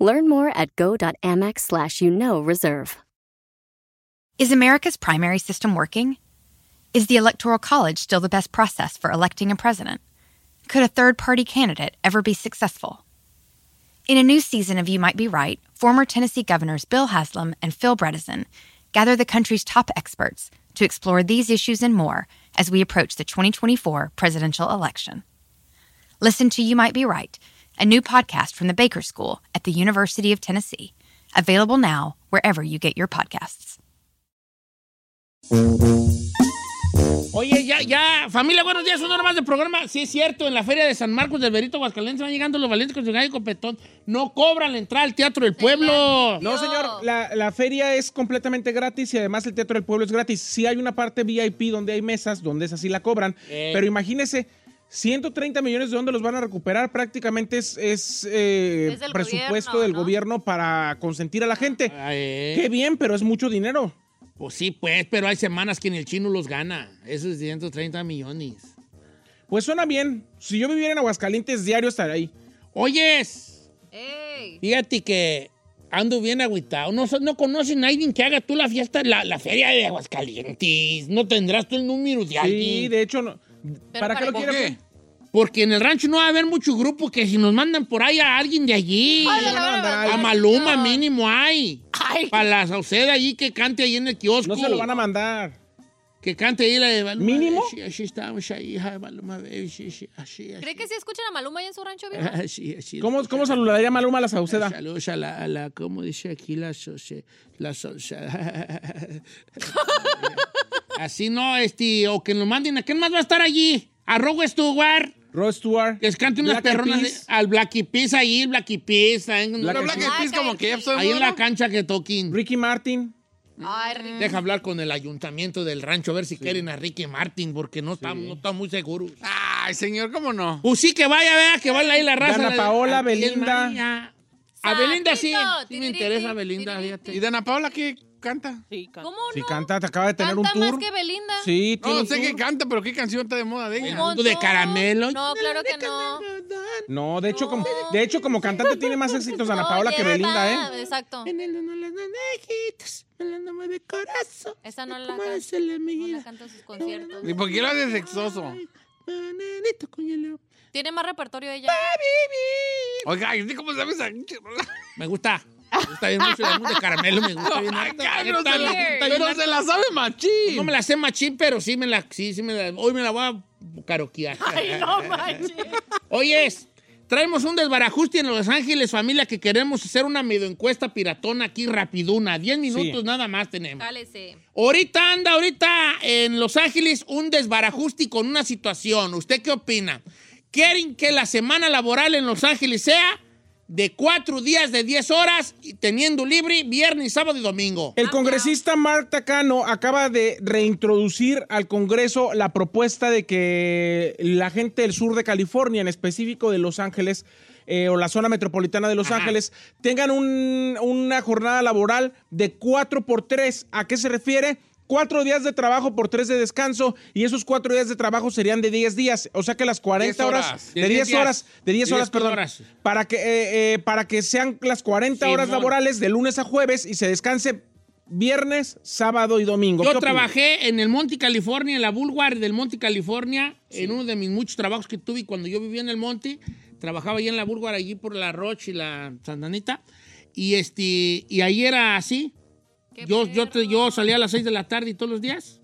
Learn more at go.amex slash you know reserve. Is America's primary system working? Is the Electoral College still the best process for electing a president? Could a third party candidate ever be successful? In a new season of You Might Be Right, former Tennessee governors Bill Haslam and Phil Bredesen gather the country's top experts to explore these issues and more as we approach the 2024 presidential election. Listen to You Might Be Right, a new podcast from the Baker School at the University of Tennessee, available now wherever you get your podcasts. Oye, ya, ya, familia, buenos días, una hora más de programa. Sí, es cierto, en la Feria de San Marcos del Berito, Aguascalientes, van llegando los valientes con su gallo y copetón. No cobran la entrada al Teatro del Pueblo. No, señor, la, la feria es completamente gratis y además el Teatro del Pueblo es gratis. Sí hay una parte VIP donde hay mesas, donde es así la cobran, Eh. pero imagínese, 130 millones de dónde los van a recuperar prácticamente es, es, eh, Es del presupuesto gobierno, del ¿no? gobierno para consentir a la gente. Ah, eh. Qué bien, pero es mucho dinero. Pues sí, pues, pero hay semanas que ni el chino los gana. Esos 130 millones. Pues suena bien. Si yo viviera en Aguascalientes, diario estaría ahí. Oyes, ¡Ey! fíjate que ando bien agüitado. No, no conoces a nadie que haga tú la fiesta, la, la feria de Aguascalientes. No tendrás tú el número de Sí, alguien. de hecho, no. ¿Para qué lo qué? quiere? Porque en el rancho no va a haber mucho grupo que si nos mandan por ahí a alguien de allí. Ay, a. Maluma No. mínimo hay. Ay. Para la Sauceda allí que cante ahí en el kiosco. No se lo van a mandar. Que cante ahí la de Maluma. ¿Mínimo? Así, así estamos ahí, hija de Maluma, baby, sí, sí, así, así. ¿Cree que sí escuchan a Maluma ahí en su rancho, viejo? Así, así. ¿Cómo, cómo saludaría Maluma a la Sauceda? Saludos a la, a la, ¿cómo dice aquí la socie- la socie- Así no, este, o que nos manden, ¿a quién más va a estar allí? A Rogo Stewart, Rod Stewart. que les cante unas Black perronas, de- al Blacky Peas ahí, Blacky Peas, ahí, en- Black Black Peas. Como que ya ahí en la cancha que toquen. Ricky Martin. Ay, Ricky. Deja hablar con el ayuntamiento del rancho a ver si quieren a Ricky Martin, porque no estamos no estamos muy seguros. Ay, señor, ¿cómo no? Pues sí, que vaya, vea, que vaya ahí la raza. Dana la- Paola, Belinda. A Belinda sí, sí me interesa Belinda, fíjate. ¿Y Dana Paola qué canta? ¿Cómo Si no? canta, te acaba de tener Canta un tour. más que Belinda. Sí, tiene No un sé tour. qué canta, pero ¿qué canción está de moda de El ella? mundo de caramelo. No, claro que no. No, de hecho, como, de hecho, como cantante tiene más éxitos Ana Paola que Belinda, nada, ¿eh? Exacto. En el no las nanejitas, me la no de corazón. Esa no la, ¿Cómo can- es el no la canta en sus conciertos. ¿Y por qué lo haces sexoso? Bananito con hielo. Tiene más repertorio ella. Oiga, ¿y usted cómo sabes Me gusta. Me gusta bien mucho el mundo de caramelo, me gusta bien. Harto. se la- bien Pero harto. se la sabe machín. No me la sé machín, pero sí me la, sí, sí me la, hoy me la voy a karaokear. Ay, no manches. Oyes, traemos un desbarajuste en Los Ángeles, familia, que queremos hacer una medio encuesta piratona aquí rapiduna. Diez minutos nada más tenemos. Cálese. Ahorita anda, ahorita en Los Ángeles un desbarajuste con una situación. ¿Usted qué opina? ¿Quieren que la semana laboral en Los Ángeles sea de cuatro días de 10 horas y teniendo libre viernes, sábado y domingo? El congresista Mark Takano acaba de reintroducir al Congreso la propuesta de que la gente del sur de California, en específico de Los Ángeles, eh, o la zona metropolitana de Los Ajá. Ángeles, tengan un- una jornada laboral de 4 por 3. ¿A qué se refiere? Cuatro días de trabajo por tres de descanso y esos cuatro días de trabajo serían de 10 días. O sea que las 40 10 horas, horas. de De 10 10 horas, de 10 de horas, 10 perdón, horas. para que, eh, eh, para que sean las 40 horas laborales de lunes a jueves y se descanse viernes, sábado y domingo. Yo trabajé en el Monte California, en la Boulevard del Monte California, en uno de mis muchos trabajos que tuve cuando yo vivía en el Monte. Trabajaba ahí en la Boulevard, allí por la Roche y la Santanita. Y, este, y ahí era así. Yo, yo, te- yo salía a las 6 de la tarde todos los días.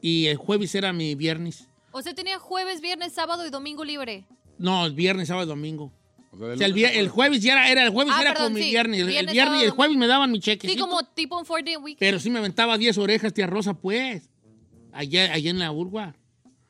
Y el jueves era mi viernes. O sea, tenía jueves, viernes, sábado y domingo libre. No, el viernes, sábado y domingo. O sea, O sea, el, el jueves ya era, era- el jueves Ah, era perdón, como mi sí. viernes. El, el Viernes, viernes y el jueves me daban mi cheque. Sí, como tipo un four day week. Pero sí me aventaba 10 orejas, tía Rosa, pues. Allá, allá en la Boulevard.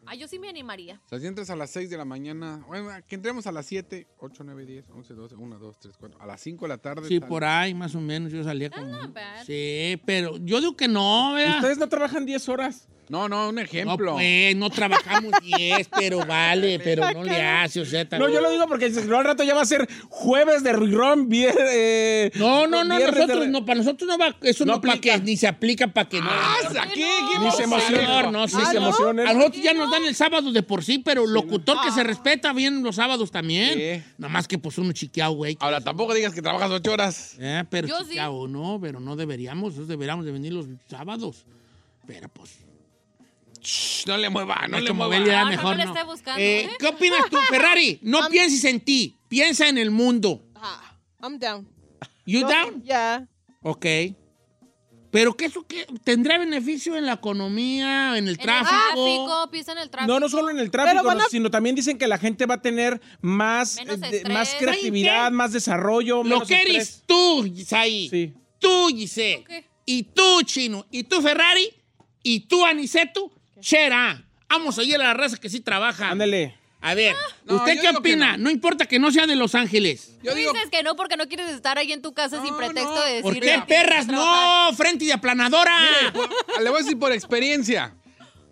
Ay, yo sí me animaría. O sea, si entras a las 6 de la mañana, bueno, que entremos a las 7, 8, 9, 10, 11, 12, 1, 2, 3, 4, a las 5 de la tarde. Sí, tal. por ahí, más o menos, yo salía That's con... Sí, pero yo digo que no, ¿verdad? Ustedes no trabajan 10 horas. No, no, un No, ejemplo. pues, no trabajamos 10, pero vale, pero no le hace, o sea, No, también- yo lo digo porque si no, al rato ya va a ser jueves de ron, viernes. eh, No, no, no, de nosotros re- no, para nosotros no va, eso No no, para aplica. que ni se aplica para que no. Ah, ¿qué? ¿Qué Ni se emociona. Señor, no, sí, sí. se emociona. A nosotros ya nos dan el sábado de por sí, pero locutor que se respeta bien los sábados también. Sí. Nada más que pues uno chiqueado, güey. Ahora, tampoco digas que trabajas 8 horas. Eh, pero Yo sí. chiqueado, no, pero no deberíamos, nosotros deberíamos de venir los sábados. Pero pues, Shh, no le mueva, no le mueva. Ah, no mejor le no. esté buscando, Eh, ¿eh? ¿Qué opinas tú, Ferrari? No pienses en ti, piensa en el mundo. Ah, I'm down. You down? Yeah. Ok. Pero que eso que tendrá beneficio en la economía, en el En el tráfico. tráfico, piensa en el tráfico. No, no solo en el tráfico, no, sino también dicen que la gente va a tener más, eh, de- más creatividad, más desarrollo. Lo menos que estrés. eres tú, Isaí. Sí. Tú, Giselle. Ok. Y tú, Chino. Y tú, Ferrari. Y tú, Aniceto. Shera. Vamos a ir a la raza que sí trabaja. Ándale. A ver, No, ¿usted qué opina? no. No. importa que no sea de Los Ángeles. Yo Tú digo, dices que no porque no quieres estar ahí en tu casa sin No, pretexto no. de decir... ¿Por qué, perras? No, frente y aplanadora. le voy a decir por experiencia.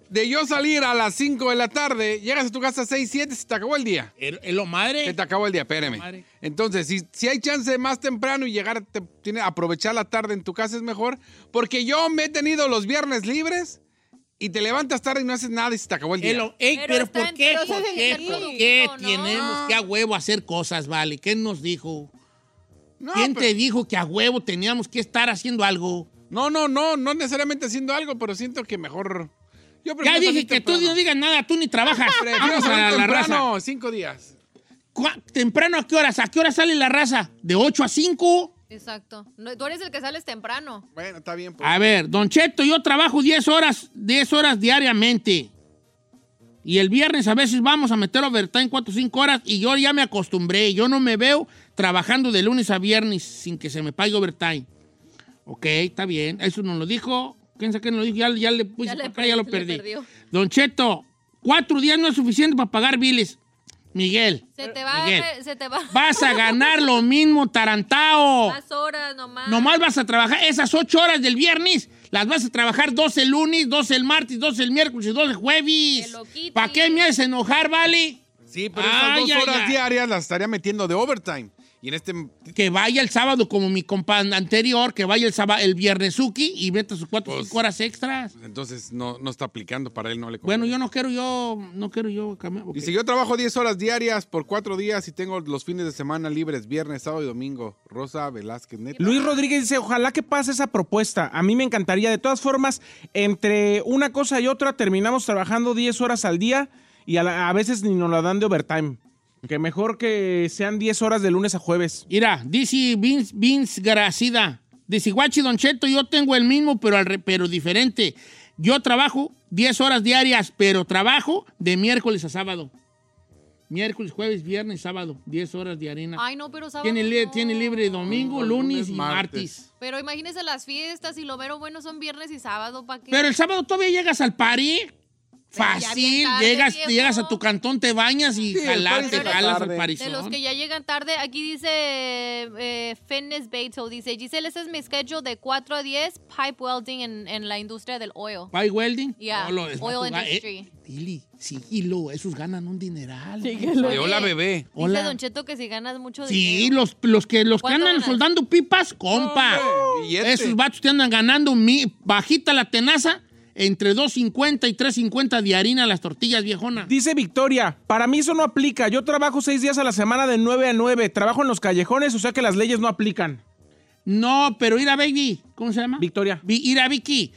De yo salir a las 5 de la tarde, llegas a tu casa a 6, 7, se te acabó el día. Es lo madre. Se te acabó el día, espérame. Entonces, si, si hay chance más temprano y llegar, te, tiene, aprovechar la tarde en tu casa es mejor. Porque yo me he tenido los viernes libres y te levantas tarde y no haces nada y se te acabó el día. Ey, Pero ¿por qué? ¿Por qué? ¿Por qué ¿no? tenemos que a huevo hacer cosas, vale? ¿Quién nos dijo? No, ¿Quién pero- te dijo que a huevo teníamos que estar haciendo algo? no, no, no, no necesariamente haciendo algo, pero siento que mejor. Yo Ya dije que tú no digas nada, tú ni trabajas. Prefiero Vamos a la, raza. temprano, cinco días. ¿Cuá- ¿Temprano a qué horas? ¿A qué hora sale la raza? ¿De 8 a 5? Exacto. No, tú eres el que sales temprano. Bueno, está bien. pues. A ver, Don Cheto, yo trabajo 10 horas, 10 horas diariamente. Y el viernes a veces vamos a meter overtime 4 o 5 horas y yo ya me acostumbré. Yo no me veo trabajando de lunes a viernes sin que se me pague overtime. Ok, está bien. Eso nos lo dijo. ¿Quién sabe quién lo dijo? Ya, ya le puse Ya le ya lo perdí. Don Cheto, cuatro días no es suficiente para pagar biles. Miguel, Se te va, Miguel. se te va. vas a ganar lo mismo, tarantao. Más horas nomás. Nomás vas a trabajar esas ocho horas del viernes, las vas a trabajar 12 el lunes, 12 el martes, 12 el miércoles y 12 el jueves. ¿Para qué me haces enojar, vale? Sí, pero Ay, esas dos ay, horas ay. diarias las estaría metiendo de overtime. Y en este. Que vaya el sábado como mi compa anterior, que vaya el, sábado, el viernesuki y meta sus cuatro o Pues- cinco horas extras. Entonces no, no está aplicando para él, no le Bueno, conviene. yo no quiero yo, no quiero yo cambiar. ok. Dice, yo trabajo 10 horas diarias por 4 días y tengo los fines de semana libres, viernes, sábado y domingo. Rosa Velázquez, neta. Luis Rodríguez dice, ojalá que pase esa propuesta. A mí me encantaría. De todas formas, entre una cosa y otra terminamos trabajando 10 horas al día y a, la- a veces ni nos la dan de overtime. Que mejor que sean 10 horas de lunes a jueves. Mira, dice Vince, Vince Gracida. Dice, guachi, Don Cheto, yo tengo el mismo, pero, al re- pero diferente. Yo trabajo 10 horas diarias, pero trabajo de miércoles a sábado. Miércoles, jueves, viernes, sábado. 10 horas de harina. Ay, no, pero sábado. tiene, li- no. tiene libre domingo, lunes, lunes, y martes. martes. Pero imagínese las fiestas y lo mero bueno son viernes y sábado. ¿Para qué? Pero el sábado todavía llegas al party. Fácil, llegas, llegas a tu cantón, te bañas y Sí, jalas, te jalas al parizón. De los que ya llegan tarde, aquí dice eh, Fitness Beto, dice, Giselle, ese es mi schedule de 4 a 10, pipe welding en, en la industria del oil. Pie welding. Yeah, No, es oil ga- industry. eh, Dili, síguilo, esos ganan un dineral. Oye, hola, bebé. Hola. Dice Don Cheto que si ganas mucho Sí, dinero. los, los que, los que ¿Cuánto andan ganas? soldando pipas, compa. Esos vatos te andan ganando mi, bajita la tenaza, entre 2.50 y 3.50 de harina las tortillas, viejona. Dice Victoria, para mí eso no aplica. Yo trabajo 6 días a la semana de 9 a 9. Trabajo en los callejones, o sea que las leyes no aplican. No, pero ir a baby, ¿cómo se llama? Victoria. Vi- Ir a Vicky,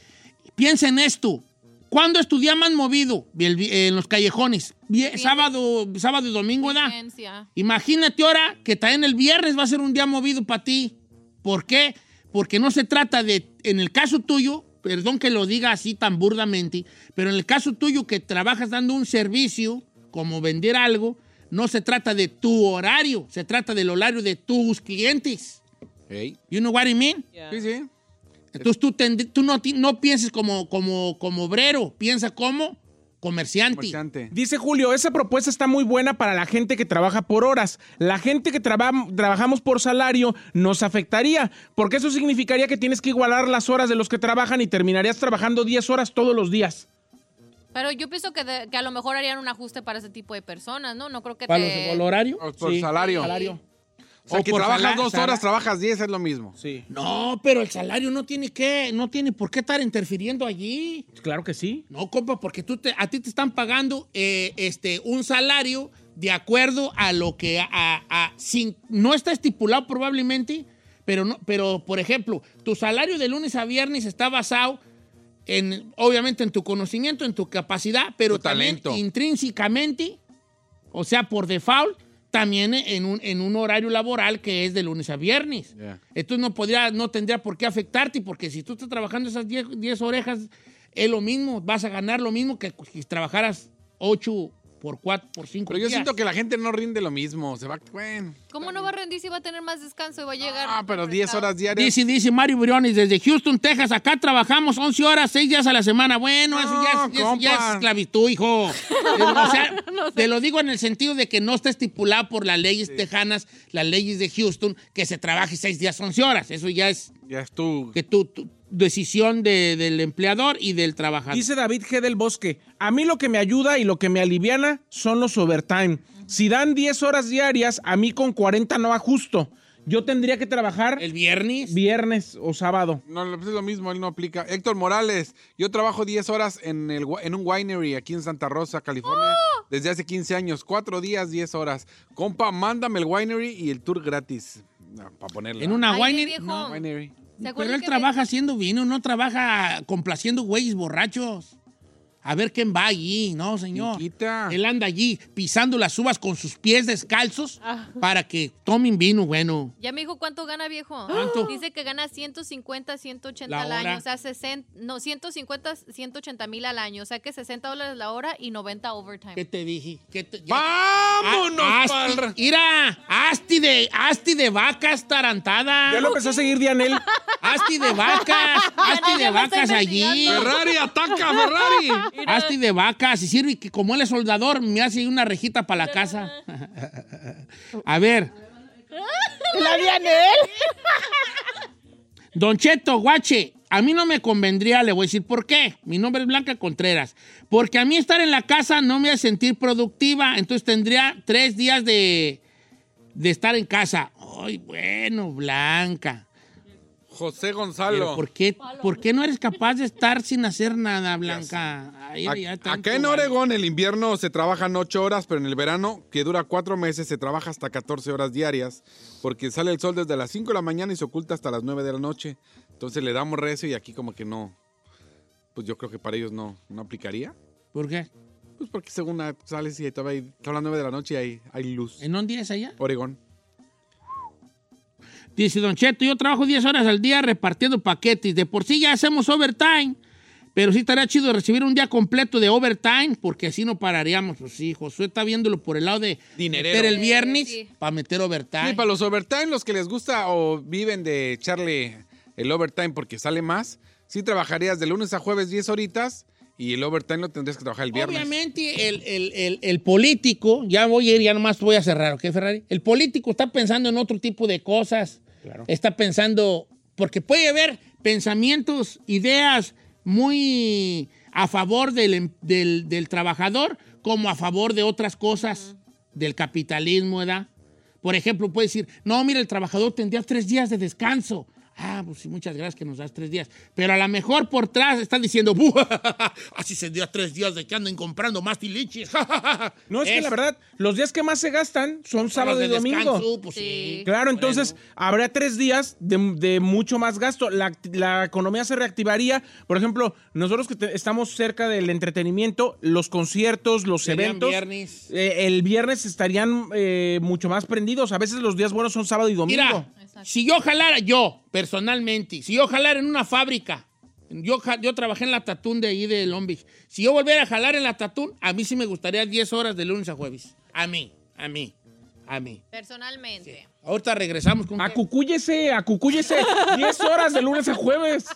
piensa en esto. ¿Cuándo es tu día más movido? El En los callejones. Vi- Sábado, sábado y domingo, ¿verdad? Imagínate ahora que también el viernes va a ser un día movido para ti. ¿Por qué? Porque no se trata de, en el caso tuyo, perdón que lo diga así tan burdamente, pero en el caso tuyo que trabajas dando un servicio, como vender algo, no se trata de tu horario, se trata del horario de tus clientes. Hey. You know what I mean? Sí, sí. Entonces tú, no, pienses como, como, como obrero, piensa como comerciante. Comerciante. Dice Julio, esa propuesta está muy buena para la gente que trabaja por horas. La gente que traba- trabajamos por salario nos afectaría, porque eso significaría que tienes que igualar las horas de los que trabajan y terminarías trabajando 10 horas todos los días. Pero yo pienso que, de- que a lo mejor harían un ajuste para ese tipo de personas, ¿no? No creo que ¿Para te... los- el horario? Por Sí. salario. Salario. O sea, O que por trabajas dos horas, trabajas diez, es lo mismo. Sí, No, pero el salario no tiene que, no tiene por qué estar interfiriendo allí. claro que sí. No, compa, porque tú te- a ti te están pagando eh, este, un salario de acuerdo a lo que a, a- sin, no está estipulado probablemente, pero, no, pero por ejemplo, tu salario de lunes a viernes está basado en, obviamente, en tu conocimiento, en tu capacidad, pero Tu también talento. intrínsecamente, o sea, por default, también en un, en un horario laboral que es de lunes a viernes. Yeah. Entonces no podría, no tendría por qué afectarte, porque si tú estás trabajando esas 10 10 orejas, es lo mismo, vas a ganar lo mismo que si trabajaras 8 por 4, por 5 Pero yo siento que la gente no rinde lo mismo. Se va, bueno. ¿Cómo no va a rendir si va a tener más descanso y va a llegar? Ah, pero 10 refrescado? horas diarias. Dice, dice Mario Briones, desde Houston, Texas, acá trabajamos 11 horas, 6 días a la semana. Bueno, eso ya, es- No, ya es- ya es compa. esclavitud, hijo. O sea, te lo digo en el sentido de que no está estipulado por las leyes tejanas, las leyes de Houston, que se trabaje 6 días, 11 horas. Eso ya es Ya es tú. que tu decisión de- del empleador y del trabajador. Dice David G. del Bosque, a mí lo que me ayuda y lo que me aliviana son los overtime. Si dan 10 horas diarias, a mí con 40 no ajusto. Yo tendría que trabajar el viernes. viernes o sábado. No, pues es lo mismo, él no aplica. Héctor Morales, yo trabajo 10 horas en, el, en un winery aquí en Santa Rosa, California, desde hace 15 años. Cuatro días, 10 horas. Compa, mándame el winery y el tour gratis. Para ponerlo. En una winery. viejo. No, winery. ¿Se Pero él trabaja haciendo vino, no trabaja complaciendo güeyes borrachos. A ver quién va allí, no, señor. Quita. Él anda allí pisando las uvas con sus pies descalzos Ah. para que tomen vino bueno. Ya me dijo cuánto gana, viejo. ¿Cuánto? Dice que gana 150, 180 La al hora. año. O sea, 60, no, 150, 180 mil al año. O sea, que 60 dólares la hora y 90 overtime. ¿Qué te dije? ¿Qué te- ya- ¡Vámonos, Ah, pal- asti- Mira, asti de, asti de vacas tarantada. Ya lo empezó a seguir Dianel. Asti de vacas, asti de vacas allí. Ferrari, ataca, Ferrari. Asti de vacas, y sirve que como él es soldador, me hace una rejita para la casa. A ver. ¡La Dianel! Don Cheto, guache, a mí no me convendría, le voy a decir por qué. Mi nombre es Blanca Contreras. Porque a mí estar en la casa no me hace sentir productiva, entonces tendría tres días de, de estar en casa. Ay, bueno, Blanca. José Pero Gonzalo. ¿por qué, ¿por qué no eres capaz de estar sin hacer nada, Blanca? Ay, Ac- ya tanto Acá en. Oregón el invierno se trabajan 8 horas, pero en el verano, que dura 4 meses, se trabaja hasta 14 horas diarias, porque sale el sol desde las 5 de la mañana y se oculta hasta las 9 de la noche. Entonces le damos recio y aquí como que no. Pues yo creo que para ellos no, no aplicaría. ¿Por qué? Pues porque según sales y todavía hay- son las 9 de la noche y hay, hay luz. ¿En día es allá? Oregón. Dice Don Cheto, yo trabajo 10 horas al día repartiendo paquetes. De por sí ya hacemos overtime, pero sí estaría chido recibir un día completo de overtime, porque así no pararíamos. Pues sí, Josué está viéndolo por el lado de Dinerero. meter el viernes Sí. para meter overtime. Sí, para los overtime, los que les gusta o viven de echarle el overtime porque sale más, sí trabajarías de lunes a jueves 10 horitas y el overtime lo tendrías que trabajar el viernes. Obviamente el, el- el- el político, ya voy a ir, ya nomás voy a cerrar, ¿ok, Ferrari? El político está pensando en otro tipo de cosas. Está pensando, porque puede haber pensamientos, ideas muy a favor del, em- del- del trabajador como a favor de otras cosas del capitalismo, ¿verdad? Por ejemplo, puede decir, no, mira, el trabajador tendría tres días de descanso. Ah, pues sí, muchas gracias que nos das tres días. Pero a lo mejor por atrás están diciendo, "Bu, así tendría tres días de que anden comprando más tiliches. No, es, que la verdad, los días que más se gastan son sábado y domingo. descanso, pues sí. Sí. Claro, entonces habrá tres días de, de mucho más gasto. La, la economía se reactivaría. Por ejemplo, nosotros que te- estamos cerca del entretenimiento, los conciertos, los Serían eventos. viernes. eh, el viernes estarían eh, mucho más prendidos. A veces los días buenos son sábado y domingo. Mira, si yo jalara, yo, personalmente, si yo jalara en una fábrica, yo, yo trabajé en la Tatún de ahí de Long Beach, si yo volviera a jalar en la Tatún, a mí sí me gustaría 10 horas de lunes a jueves. A mí, a mí, a mí. Personalmente. Ahorita regresamos con... Acucúyese, acucúyese. 10 horas de lunes a jueves.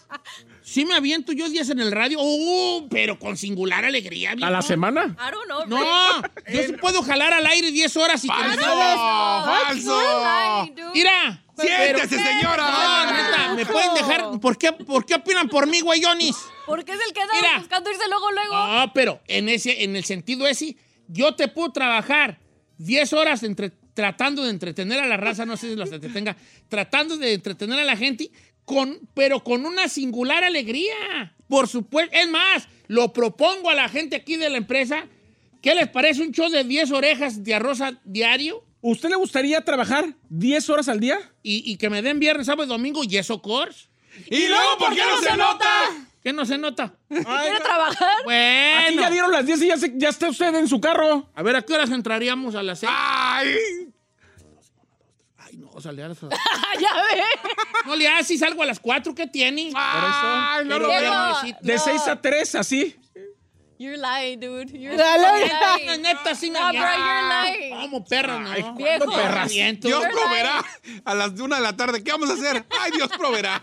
Sí me aviento yo días en el radio, uh, pero con singular alegría. ¿A la semana? I don't know. No, yo sí puedo jalar al aire 10 horas y que me ¡Falso! You're ¡Falso! Mira. ¡Siéntese, pero- señora! No, neta, me pueden dejar. ¿Por qué, ¿Por qué opinan por mí, güeyonis? Porque es el que anda buscando irse luego, luego. No, pero en, ese, en el sentido ese, yo te puedo trabajar 10 horas entre, tratando de entretener a la raza, no sé si los entretenga, tratando de entretener a la gente, con, pero con una singular alegría. Por supuesto. Es más, lo propongo a la gente aquí de la empresa. ¿Qué les parece un show de 10 orejas de arroz diario? ¿Usted le gustaría trabajar 10 horas al día? Y, y que me den viernes, sábado y domingo, y eso, course. ¿Y luego por qué no se nota? ¿Qué no se nota? ¿Quiere trabajar? Aquí Bueno. ya dieron las 10 y ya, se- ya está usted en su carro. A ver, ¿a qué horas entraríamos a las 6? ¡Ay! Ay, no, sale a las... ya ve. No le haces, salgo a las 4, ¿qué tiene? ¡Ay, no lo veo! De No. 6 a 3, así. You're lying, dude. You're No, lying. neta, sí me No, bro, you're lying. ¿Cómo perra, no? Ay, ¿Cuándo Viejo. perras? Dios You're proveerá a las de una de la tarde. ¿Qué vamos a hacer? ¡Ay, Dios proveerá!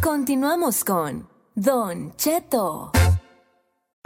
Continuamos con Don Cheto.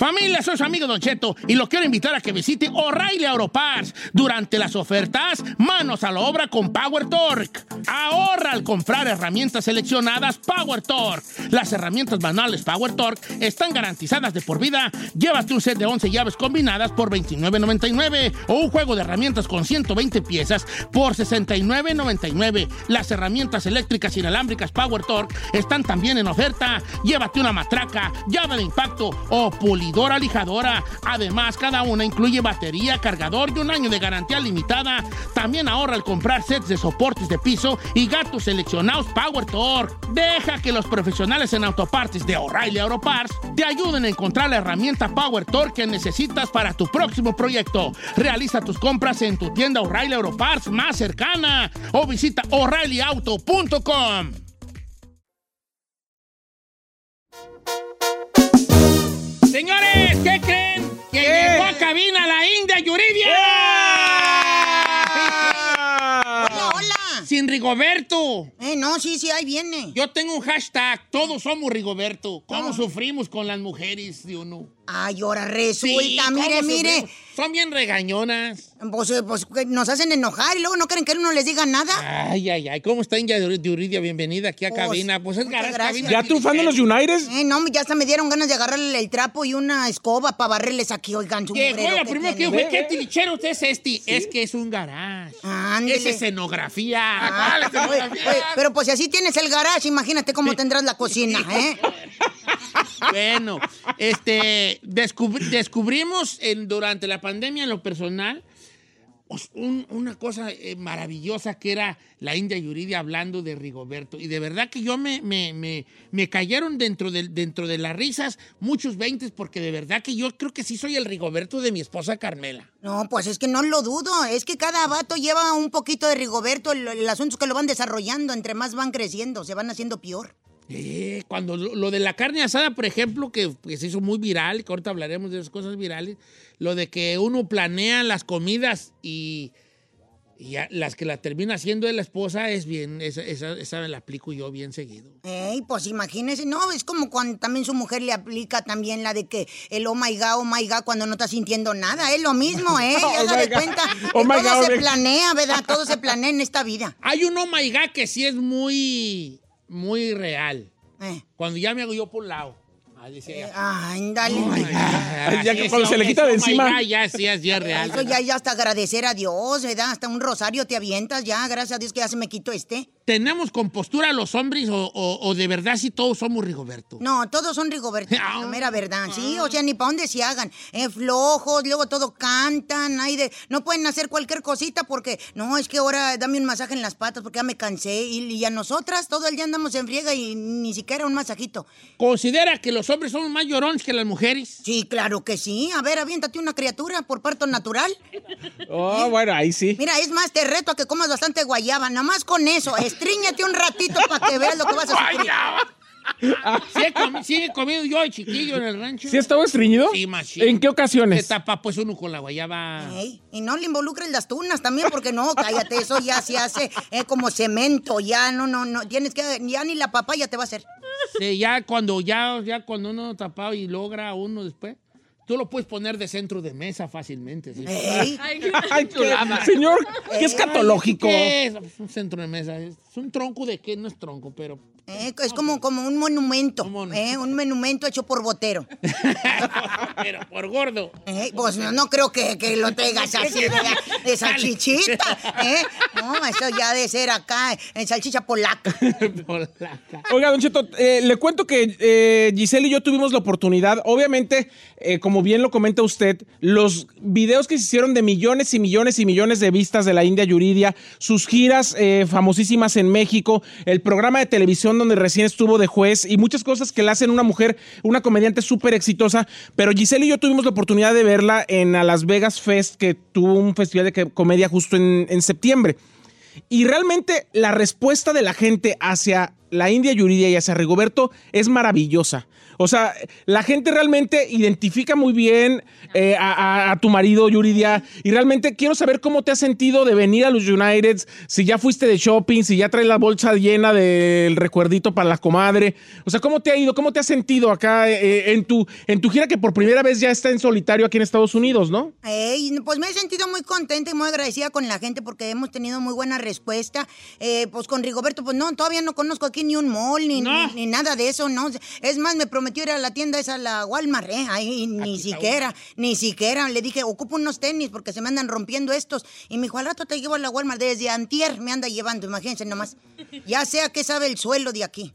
Familia, soy su amigo Don Cheto y lo quiero invitar a que visite O'Reilly Auto. Durante las ofertas, manos a la obra con Power Torque. Ahorra al comprar herramientas seleccionadas Power Torque. Las herramientas manuales Power Torque están garantizadas de por vida. Llévate un set de 11 llaves combinadas por $29.99 o un juego de herramientas con 120 piezas por $69.99. Las herramientas eléctricas inalámbricas Power Torque están también en oferta. Llévate una matraca, llave de impacto o pulidora lijadora. Además, cada una incluye batería, cargador y un año de garantía limitada. También ahorra al comprar sets de soportes de piso y gatos seleccionados Power Torque. Deja que los profesionales en autopartes de O'Reilly Auto Parts te ayuden a encontrar la herramienta Power Torque que necesitas para tu próximo proyecto. Realiza tus compras en tu tienda O'Reilly Auto Parts más cercana o visita o'ReillyAuto.com. Señores, ¿qué creen? Que llegó a cabina la India Yuridia. Hola, hola. Sin Rigoberto. Eh, no, sí, sí, ahí viene. Yo tengo un hashtag, todos somos Rigoberto. ¿Cómo sufrimos con las mujeres de uno? Ay, ahora resulta, ¿cómo mire, mire. Son bien regañonas. Pues, eh, pues, nos hacen enojar y luego no quieren que uno les diga nada. Ay, ay, ay. ¿Cómo está India Yuridia? Bienvenida aquí a Pues, cabina. Pues es gracias. cabina. ¿Ya triunfando los United? Eh, no, ya hasta me dieron ganas de agarrarle el trapo y una escoba para barrerles aquí, oigan, su Llegó mugrero lo que primero que tiene. fue, ¿qué tilichero usted es este? Es que es un garage. Ándele. Es escenografía. Ah, oye, oye, pero pues si así tienes el garage, imagínate cómo tendrás la cocina, ¿eh? Bueno, este, descubri- descubrimos en- durante la pandemia en lo personal pues, un- una cosa eh, maravillosa que era la India Yuridia hablando de Rigoberto. Y de verdad que yo me, me, me, me cayeron dentro de, dentro de las risas muchos veintes porque de verdad que yo creo que sí soy el Rigoberto de mi esposa Carmela. No, pues es que no lo dudo. Es que cada vato lleva un poquito de Rigoberto. El, el asunto es que lo van desarrollando. Entre más van creciendo, se van haciendo peor. Eh, cuando lo, lo de la carne asada, por ejemplo, que, que se hizo muy viral, que ahorita hablaremos de esas cosas virales, lo de que uno planea las comidas y, y a- las que la termina haciendo es la esposa, es bien, esa, esa, esa me la aplico yo bien seguido. Ey, pues imagínese, no, es como cuando también su mujer le aplica también la de que el oh my god, oh my god, cuando no está sintiendo nada, es lo mismo, ¿eh? Oh Haga my de cuenta, Oh todo God, se planea, ¿verdad? Todo se planea en esta vida. Hay un oh my God que sí es muy, muy real. Eh, Cuando ya me hago yo por un lado. Ahí decía ella, ay, dale. "Oh my God". Ya que cuando se le quita de encima. God Ya, sí, es ya real. Eso ya, ya hasta agradecer a Dios, ¿verdad? Hasta un rosario te avientas ya, gracias a Dios que ya se me quitó este. ¿Tenemos compostura los hombres o, o- o de verdad si todos somos Rigoberto? No, todos son Rigoberto, la mera verdad, sí, o sea, ni para dónde se hagan, eh, flojos, luego todo cantan, ay, de, no pueden hacer cualquier cosita porque, no, es que ahora dame un masaje en las patas porque ya me cansé, y, y a nosotras todo el día andamos en friega y ni siquiera un masajito. ¿Considera que los hombres son más llorones que las mujeres? Sí, claro que sí, a ver, aviéntate una criatura por parto natural. Oh, bueno, ahí sí. Mira, es más, te reto a que comas bastante guayaba, nada más con eso, estríñate un ratito para que veas lo que vas a sufrir. Sí he, comi- sí he comido yo de chiquillo en el rancho. ¿Sí estaba estreñido? Sí, machín. ¿En qué ocasiones? Se tapa pues uno con la guayaba. Ey, y no le involucres las tunas también, porque no, cállate, eso ya se hace eh, como cemento, ya no, no, no, tienes que, ya ni la papaya te va a hacer. Sí, ya cuando, ya, ya cuando uno tapado y logra uno después, tú lo puedes poner de centro de mesa fácilmente. ¿sí? Ey. Ay, qué- señor, qué escatológico. ¿Qué es? Un centro de mesa. Es un tronco de qué, no es tronco, pero Eh, es como, como un monumento, eh, un monumento hecho por botero. pero por gordo. Eh, pues no, no creo que, que lo traigas así de, de salchichita, ¿eh? No, eso ya de ser acá, en salchicha polaca. Oiga, Don Cheto, eh, le cuento que eh, Giselle y yo tuvimos la oportunidad, obviamente, eh, como bien lo comenta usted, los videos que se hicieron de millones y millones y millones de vistas de la India Yuridia, sus giras eh, famosísimas en México, el programa de televisión donde recién estuvo de juez y muchas cosas que la hacen una mujer, una comediante súper exitosa, pero Giselle y yo tuvimos la oportunidad de verla en Las Vegas Fest, que tuvo un festival de comedia justo en- en septiembre. Y realmente la respuesta de la gente hacia la India Yuridia y hacia Rigoberto es maravillosa. O sea, la gente realmente identifica muy bien eh, a, a- a tu marido Yuridia y realmente quiero saber cómo te has sentido de venir a los United, si ya fuiste de shopping, si ya traes la bolsa llena del recuerdito para la comadre. O sea, ¿cómo te ha ido? ¿Cómo te has sentido acá eh, en, tu, en tu gira que por primera vez ya está en solitario aquí en Estados Unidos, ¿no? Ey, pues me he sentido muy contenta y muy agradecida con la gente porque hemos tenido muy buena respuesta. Eh, pues con Rigoberto, pues no, todavía no conozco aquí ni un mall ni, No. ni, ni nada de eso, ¿no? Es más, me prometió ir a la tienda esa, la Walmart, ¿eh? Ahí ni siquiera, ni siquiera. Le dije, ocupo unos tenis porque se me andan rompiendo estos. Y me dijo, al rato te llevo a la Walmart. Desde antier me anda llevando, imagínense nomás. Ya sea que sabe el suelo de aquí.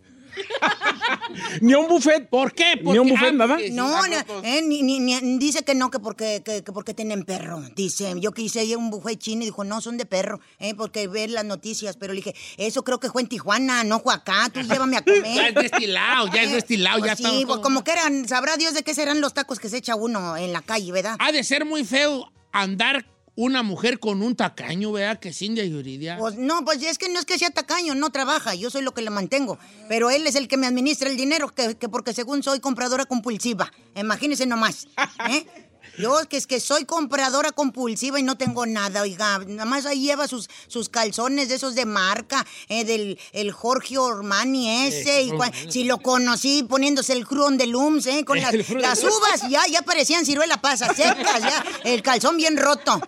Ni un buffet. ¿Por qué? Ni un buffet, nada. No, no, eh, ni, ni- ni- dice que no, que porque, que, que porque tienen perro. Dice, yo quise ir a un buffet chino y dijo, no, son de perro, eh, porque ver las noticias. Pero le dije, eso creo que fue en Tijuana, no fue acá, tú llévame a comer. Ya es destilado, ya es destilado, Pues ya sí, está. pues todo- como que eran, sabrá Dios de qué serán los tacos que se echa uno en la calle, ¿verdad? Ha de ser muy feo andar una mujer con un tacaño, ¿verdad? Que es India Yuridia. Pues no, pues es que no es que sea tacaño, no trabaja, yo soy lo que le mantengo. Pero él es el que me administra el dinero, que, que porque según soy compradora compulsiva. Imagínese nomás. ¿eh? Yo que es que soy compradora compulsiva y no tengo nada, oiga. Nada más ahí lleva sus, sus calzones de esos de marca, eh, del el Jorge Ormani ese. y cua- si lo conocí poniéndose el Cruon de Lums, ¿eh? Con las, las uvas, ya, ya parecían ciruela pasa, secas, ya. El calzón bien roto.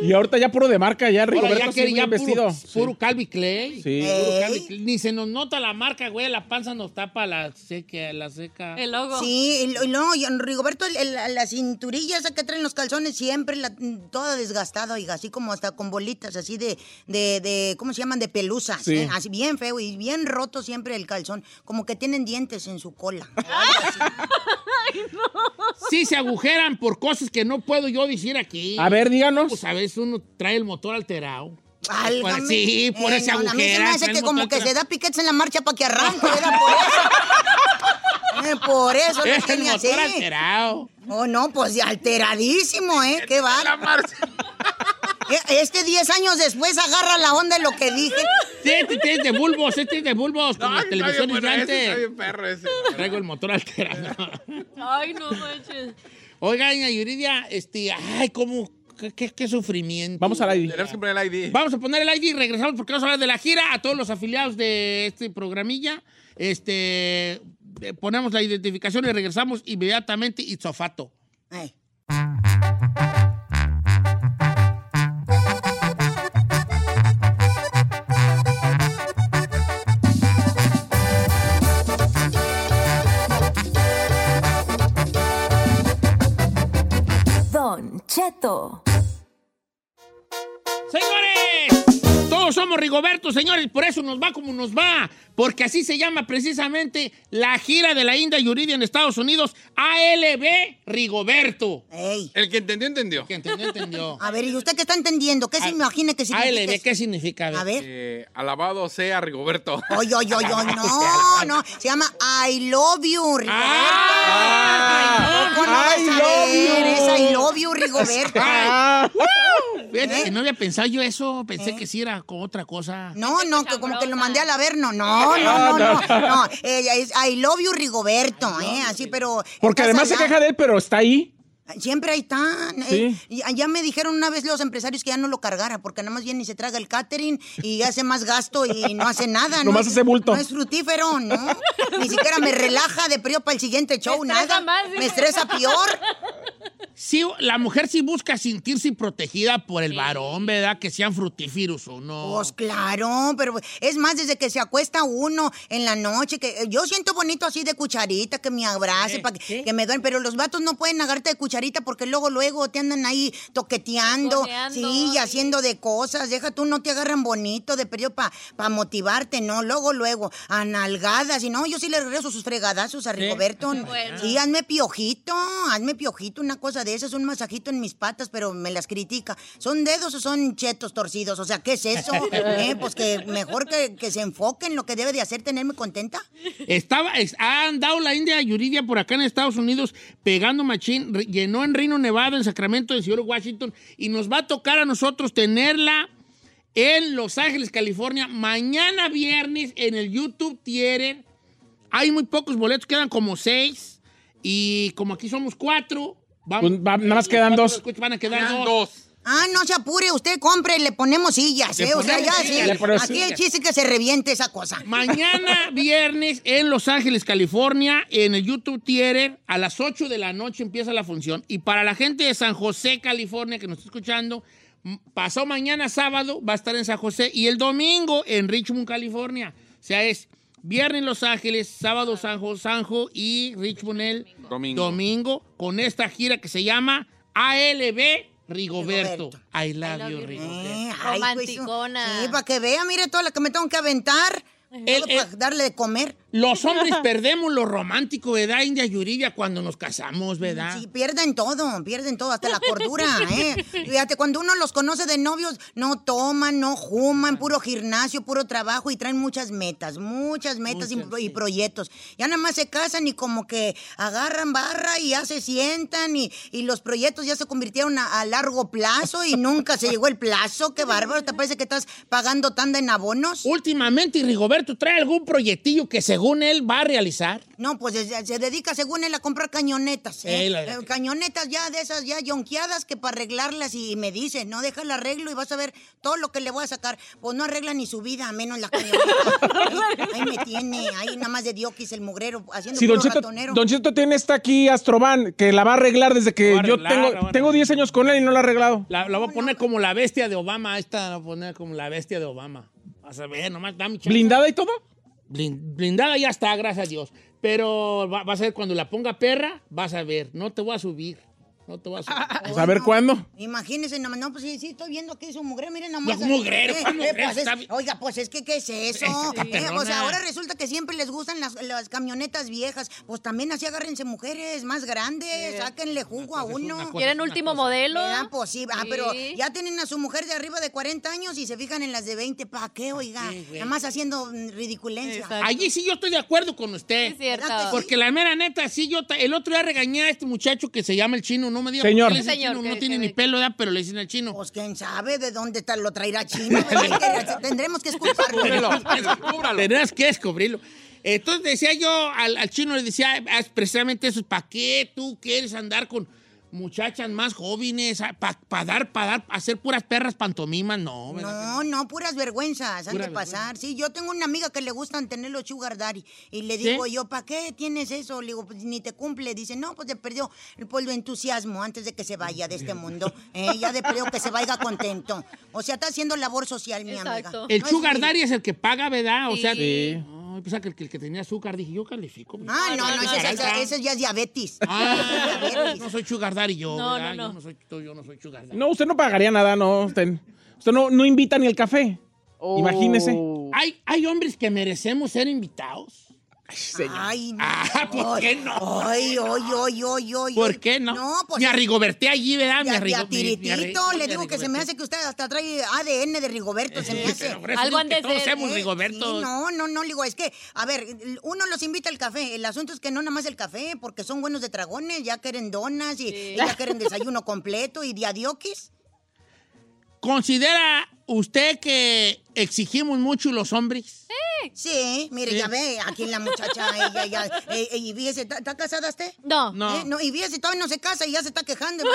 Y ahorita ya puro de marca, ya Rigoberto ya que ya vestido. puro, puro Calvin Clay. Sí. Puro Ey. Calvin Clay. Ni se nos nota la marca, güey. La panza nos tapa la seca. La seca. El logo. Sí, y lo- y no, y en Rigoberto, el- el- la cinturilla esa que traen los calzones siempre, la, toda desgastada, oiga, así como hasta con bolitas, así de, de, de ¿cómo se llaman? De pelusas, Sí. ¿eh? así bien feo y bien roto siempre el calzón, como que tienen dientes en su cola. Sí, se agujeran por cosas que no puedo yo decir aquí. A ver, díganos. Pues a veces uno trae el motor alterado. Válgame. Sí, por Eh, ese no, A mí se me hace que como que se da piquetes en la marcha para que arranque, ¿verdad? Por eso. Eh, por eso Es el así. alterado. Oh, no, pues alteradísimo, ¿eh? Qué vale. Este 10 años después agarra la onda de lo que dije. Sí, este es de bulbos, este es de bulbos, como las televisiones de bueno ese, está antes. bien perro ese. Traigo el motor alterado. Ay, no manches. Oiga, doña Yuridia, este, ay, cómo, qué, qué- qué sufrimiento. Vamos al ID. Tenemos que poner el ID. Vamos a poner el ID y regresamos porque vamos a hablar de la gira a todos los afiliados de este programilla. Este, eh, ponemos la identificación y regresamos inmediatamente. Itzofato. Ay. Cheto. Señores, somos Rigoberto, señores, por eso nos va como nos va, porque así se llama precisamente la gira de la India Yuridia en Estados Unidos, ALB Rigoberto. Ey. El que entendió, entendió. Que entendió, entendió. A ver, ¿y usted qué está entendiendo? ¿Qué se imagina que significa? ALB? ¿qué significa? A ver. Eh, alabado sea Rigoberto. Oye, oye, oye, oye, no, no. Se llama I love you, Rigoberto. Ah, ¿Cómo no I love you. Es I love you, Rigoberto. Ay, Fíjate ¿Eh? que no había pensado yo eso, pensé que sí era con otra cosa. No, no, que como que lo mandé al averno. No, no, no, no. No, eh, es I love you, Rigoberto, ¿eh? Así, pero. Porque además se queja de él, pero está ahí. Siempre ahí están. Sí. eh, y ya me dijeron una vez los empresarios que ya no lo cargara, porque nada más viene y se traga el catering y hace más gasto y no hace nada. ¿no? Nomás hace bulto. No es frutífero, ¿no? Ni siquiera me relaja de periodo para el siguiente show, estresa nada. más, me estresa peor. Sí, la mujer sí busca sentirse protegida por el varón, ¿verdad? Que sean frutíferos o no. Pues claro, pero es más desde que se acuesta uno en la noche, que eh, yo siento bonito así de cucharita, que me abrace, para que, que me duelen, pero los vatos no pueden agarrarte de cucharita porque luego, luego te andan ahí toqueteando, sí, y haciendo de cosas, deja tú, no te agarran bonito de periodo para motivarte, no, luego, luego, a nalgadas, y no, yo sí le regreso sus fregadazos a Rigoberto, Bueno. sí, hazme piojito, hazme piojito, una cosa de esas, un masajito en mis patas, pero me las critica, ¿son dedos o son chetos torcidos? O sea, ¿qué es eso? Eh, Pues que mejor que, que se enfoque en lo que debe de hacer, tenerme contenta. Estaba, es- ha andado la India Yuridia por acá en Estados Unidos pegando machín, llenó en Reno, Nevada, en Sacramento, en Seattle, Washington, y nos va a tocar a nosotros tenerla en Los Ángeles, California, mañana viernes en el YouTube Theater. Hay muy pocos boletos, quedan como seis, y como aquí somos cuatro, vamos, Pues va- nada más quedan dos. Van a quedar Quedan dos. dos. Ah, no se apure, usted compre, le ponemos sillas, ¿eh? O sea, ya, sillas, sí. Aquí el chiste es que se reviente esa cosa. Mañana viernes en Los Ángeles, California, en el YouTube Theater, a las 8 de la noche empieza la función. Y para la gente de San José, California, que nos está escuchando, pasado mañana sábado va a estar en San José y el domingo en Richmond, California. O sea, es viernes Los Ángeles, sábado San José, Sanjo y Richmond el Domingo. domingo con esta gira que se llama ALB Rigoberto. Rigoberto. I love, I love you, you, Rigoberto. Eh, ay, pues, Romanticona. Sí, para que vea, mire toda la que me tengo que aventar. El- para darle de comer. Los hombres perdemos lo romántico, ¿verdad, India Yuridia, cuando nos casamos, ¿verdad? Sí, pierden todo, pierden todo, hasta la cordura, ¿eh? Fíjate, cuando uno los conoce de novios, no toman, no fuman, puro gimnasio, puro trabajo y traen muchas metas, muchas metas y- Muchas, y, sí. proyectos. Ya nada más se casan y como que agarran barra y ya se sientan y, y los proyectos ya se convirtieron a, a largo plazo y nunca se llegó el plazo. Qué bárbaro, ¿te parece que estás pagando tanda en abonos? Últimamente, y Rigoberto trae algún proyectillo que según él va a realizar. No, pues se, dedica, según él, a comprar cañonetas. ¿eh? Eh, la- Eh, cañonetas ya de esas ya yonqueadas que para arreglarlas y me dice, no, deja el arreglo y vas a ver todo lo que le voy a sacar. Pues no arregla ni su vida, menos la camioneta. ¿eh? Ahí me tiene, ahí nada más de diokis el mugrero, haciendo Si puro Don ratonero. Don tiene esta aquí Astroban, que la va a arreglar desde que a yo a tengo, arreglar. tengo 10 años con él y no la ha arreglado. La, la voy a poner como la bestia de Obama. Esta la voy a poner como la bestia de Obama. Vas a ver, nomás dame chance. ¿Blindada y todo? Blin- blindada ya está, gracias a Dios. Pero va- vas a ver, cuando la ponga perra, vas a ver. No te voy a subir. No te voy a a ver cuándo. Imagínese, nomás, no, pues sí, sí, estoy viendo aquí su mugrero, miren nomás. No, mugrero, ¿cuál mugrero? pues es- oiga, pues es que, ¿qué es eso? Eh, o sea, ahora resulta que siempre les gustan las, las camionetas viejas. Pues también así agárrense mujeres más grandes, sáquenle jugo a uno. cosa. ¿Quieren último modelo? ¿Verdad? Pues sí, ah, Sí. pero ya tienen a su mujer de arriba de 40 años y se fijan en las de 20. ¿Para qué, oiga? Sí. Nada más haciendo mm, ridiculencia. Exacto. Allí sí yo estoy de acuerdo con usted. Es cierto. ¿Verdad que sí? Porque la mera neta, sí, yo el otro día regañé a este muchacho que se llama el chino, no me diga Señor. por qué le dicen Señor, chino, que- no tiene que- ni pelo, ¿verdad? pero le dicen el chino. Pues quién sabe de dónde ta- lo traerá chino. ¿verdad? Que Tendremos que. Descúbralo. Tendrás que descubrirlo. Entonces decía yo al, al chino, le decía ah, precisamente eso, ¿para qué tú quieres andar con muchachas más jóvenes? ¿Para dar, para dar, hacer puras perras pantomimas? No, ¿verdad? No, no, puras vergüenzas han Pura de pasar. Sí, yo tengo una amiga que le gustan tener los sugar daddy. Y le ¿Sí? digo yo, ¿para qué tienes eso? Le digo, pues ni te cumple. Dice, no, pues te perdió el pueblo entusiasmo antes de que se vaya de este mundo. Eh, ya de perdió que se vaya contento. O sea, está haciendo labor social, mi Exacto. amiga. El No es sugar feliz. daddy es el que paga, ¿verdad? O sea, Sí. Ay, pues que el, que el que tenía azúcar, dije, yo califico. Ah, no, no, No, ese, no, ese- no. ese ya es diabetes. Ah, Diabetes. no soy sugar daddy yo, No, ¿verdad? no, no. Yo no soy, yo no soy sugar daddy. No, usted no pagaría nada, no. Usted, usted no, no invita ni el café. Imagínese. ¿Hay, hay hombres que merecemos ser invitados. Ay, no. Ah, ¿por qué no? Ay, ay, ay, ay, ay. ¿Por ay. qué no? No, pues. Me arrigoberté allí, ¿verdad? Me de arrigo- a me- me tiritito, le digo que se me hace arrigoberté. que usted hasta trae ADN de Rigoberto, se me hace. Algo que de todos Eh, Rigobertos. sí, no, no, no, digo, es que, a ver, uno los invita al café. El asunto es que no nada más el café, porque son buenos de tragones, ya quieren donas y, y ya quieren desayuno completo y diadioquis. ¿Considera usted que exigimos mucho los hombres? Sí, mire, ya ve, aquí la muchacha, ella, ya, eh, eh, y fíjese, ¿está está casada usted? No. No. ¿Eh? no, y fíjese, todavía no se casa y ya se está quejando.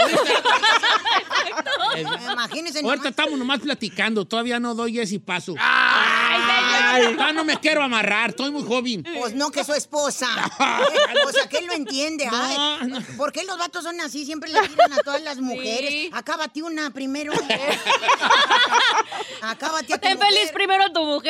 Imagínese Ahorita nomás. estamos nomás platicando, todavía no doy ese paso. Ay, Todavía no me quiero amarrar, estoy muy joven. Pues no, que su esposa. o sea, que él lo entiende. No, Ay, no. ¿Por qué los vatos son así? Siempre le tiran a todas las mujeres. Sí. Acábate una primero. Acábate a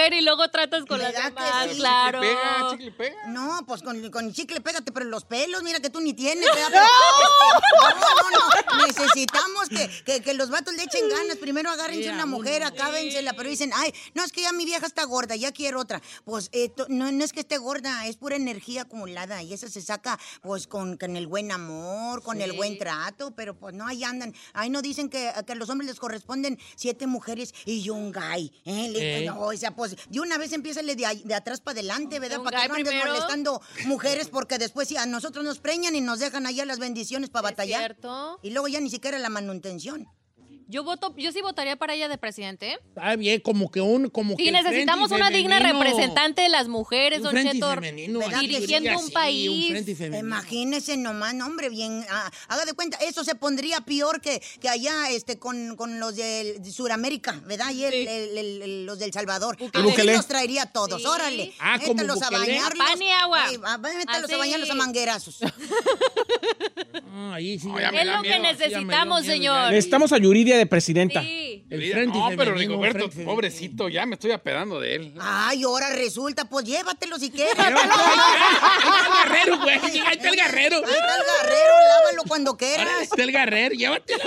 mujer y luego tratas con las ¿Verdad que demás, sí? claro. Pega, chicle, pega. No, pues con, con chicle pégate, pero los pelos, mira que tú ni tienes. este, no, no, no. Necesitamos que, que, que los vatos le echen ganas. Primero agárrense Sí, una mujer, acábensela, pero dicen, ay, no, es que ya mi vieja está gorda, ya quiero otra. Pues eh, no, no es que esté gorda, es pura energía acumulada y esa se saca pues con, con el buen amor, con el buen trato, pero pues no, ahí andan. Ahí no dicen que, que a los hombres les corresponden siete mujeres y un gay. ¿eh? Le- Eh. no, o sea, pues de una vez empieza de, atrás para adelante, ¿verdad? ¿Un Para que no andes primero? molestando mujeres porque después sí, a nosotros nos preñan y nos dejan allá las bendiciones para batallar. cierto. Y luego ya ni siquiera la manutención. Yo voto, yo sí votaría para ella de presidente. ¿eh? Está bien, como que un. Como Sí, que necesitamos una digna representante de las mujeres, Un don frente Cheto. Dirigiendo un país. Un. Imagínese nomás, no, hombre, bien. ah, haga de cuenta, eso se pondría peor que, que allá este, con, con los de Suramérica, ¿verdad? Y el- Sí. el- el- el- los del Salvador. Así los traería a todos, Sí. órale. Ah, como Métalos a bañarlos. Pan y agua. Métalos a Así. bañarlos a manguerazos. Ah, ahí sí. Me Es lo que miedo, necesitamos, miedo, señor. Necesitamos a Yuridia de presidenta. Sí. El frente No, pero femenino, Rigoberto, pobrecito, ya me estoy apedando de él. Ay, ahora resulta, pues llévatelo si quieres. Ahí está el guerrero, güey. Ahí está el guerrero. Ahí está el guerrero, lávalo cuando Ahí quieras. está el guerrero, llévatelo.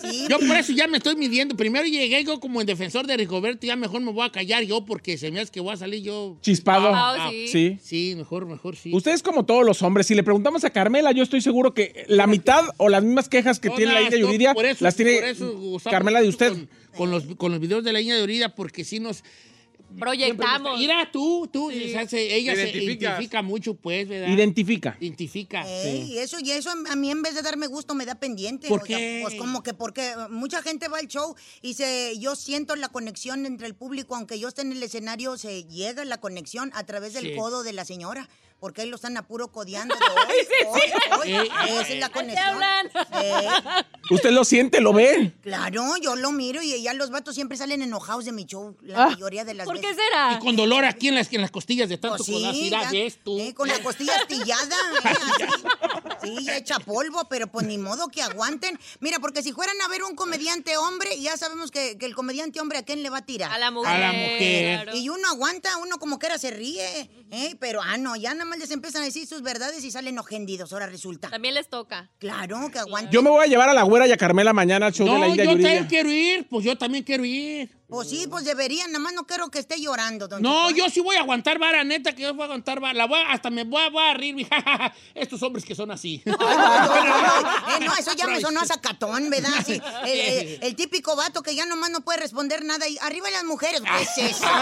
Sí. Yo por eso ya me estoy midiendo. Primero llegué yo como el defensor de Rigoberto, ya mejor me voy a callar yo porque se me hace que voy a salir yo. Chispado. Ah, sí. Sí. Sí, mejor, mejor sí. Ustedes como todos los hombres, si le preguntamos a Carmela, yo estoy seguro que la mitad o las mismas quejas que tiene la India Yuridia por eso- las tiene Carmela de usted. Con, con los, con los videos de la India de Yuridia porque sí nos... Proyectamos. Mira, tú, tú, ella se identifica mucho, pues, ¿verdad? Identifica. Identifica. Ey, eso y eso a mí en vez de darme gusto me da pendiente. ¿Por O sea, qué? pues como que porque mucha gente va al show y se yo siento la conexión entre el público, aunque yo esté en el escenario, se llega la conexión a través del Sí. codo de la señora. Porque ahí lo están a puro codeando de hoy, hoy, hoy. Esa es la conexión. hablan. Eh, Usted lo siente, lo ve. claro, yo lo miro y ya los vatos siempre salen enojados de mi show, la mayoría de las ¿Por qué veces. será? Y con dolor aquí en las, en las costillas de tanto Pues codazo. sí, Mira, ya, ves tú. eh, con la costilla astillada. eh, así. Sí, ya echa polvo, pero pues ni modo que aguanten. Mira, porque si fueran a ver un comediante hombre, ya sabemos que, que el comediante hombre a quién le va a tirar. A la mujer. A la mujer. claro. Y uno aguanta, uno como quiera se ríe, ¿eh? pero ah, no, ya nada más les empiezan a decir sus verdades y salen ofendidos, ahora resulta. También les toca. Claro, que aguanten. Yo me voy a llevar a la güera y a Carmela mañana al show de la No, India yo Yuridia. también quiero ir. Pues yo también quiero ir. Pues sí, pues deberían, nada más no quiero que esté llorando, don No, Cheto. yo sí voy a aguantar vara, neta, que yo voy a aguantar vara. La voy a- hasta me voy a, voy a mi- Estos hombres que son así. Ay, ay, ay, ay. Eh, no, eso ya me sonó a sacatón, ¿verdad? Sí, el, el- el típico vato que ya nomás no puede responder nada y arriba las mujeres, ¿qué es eso?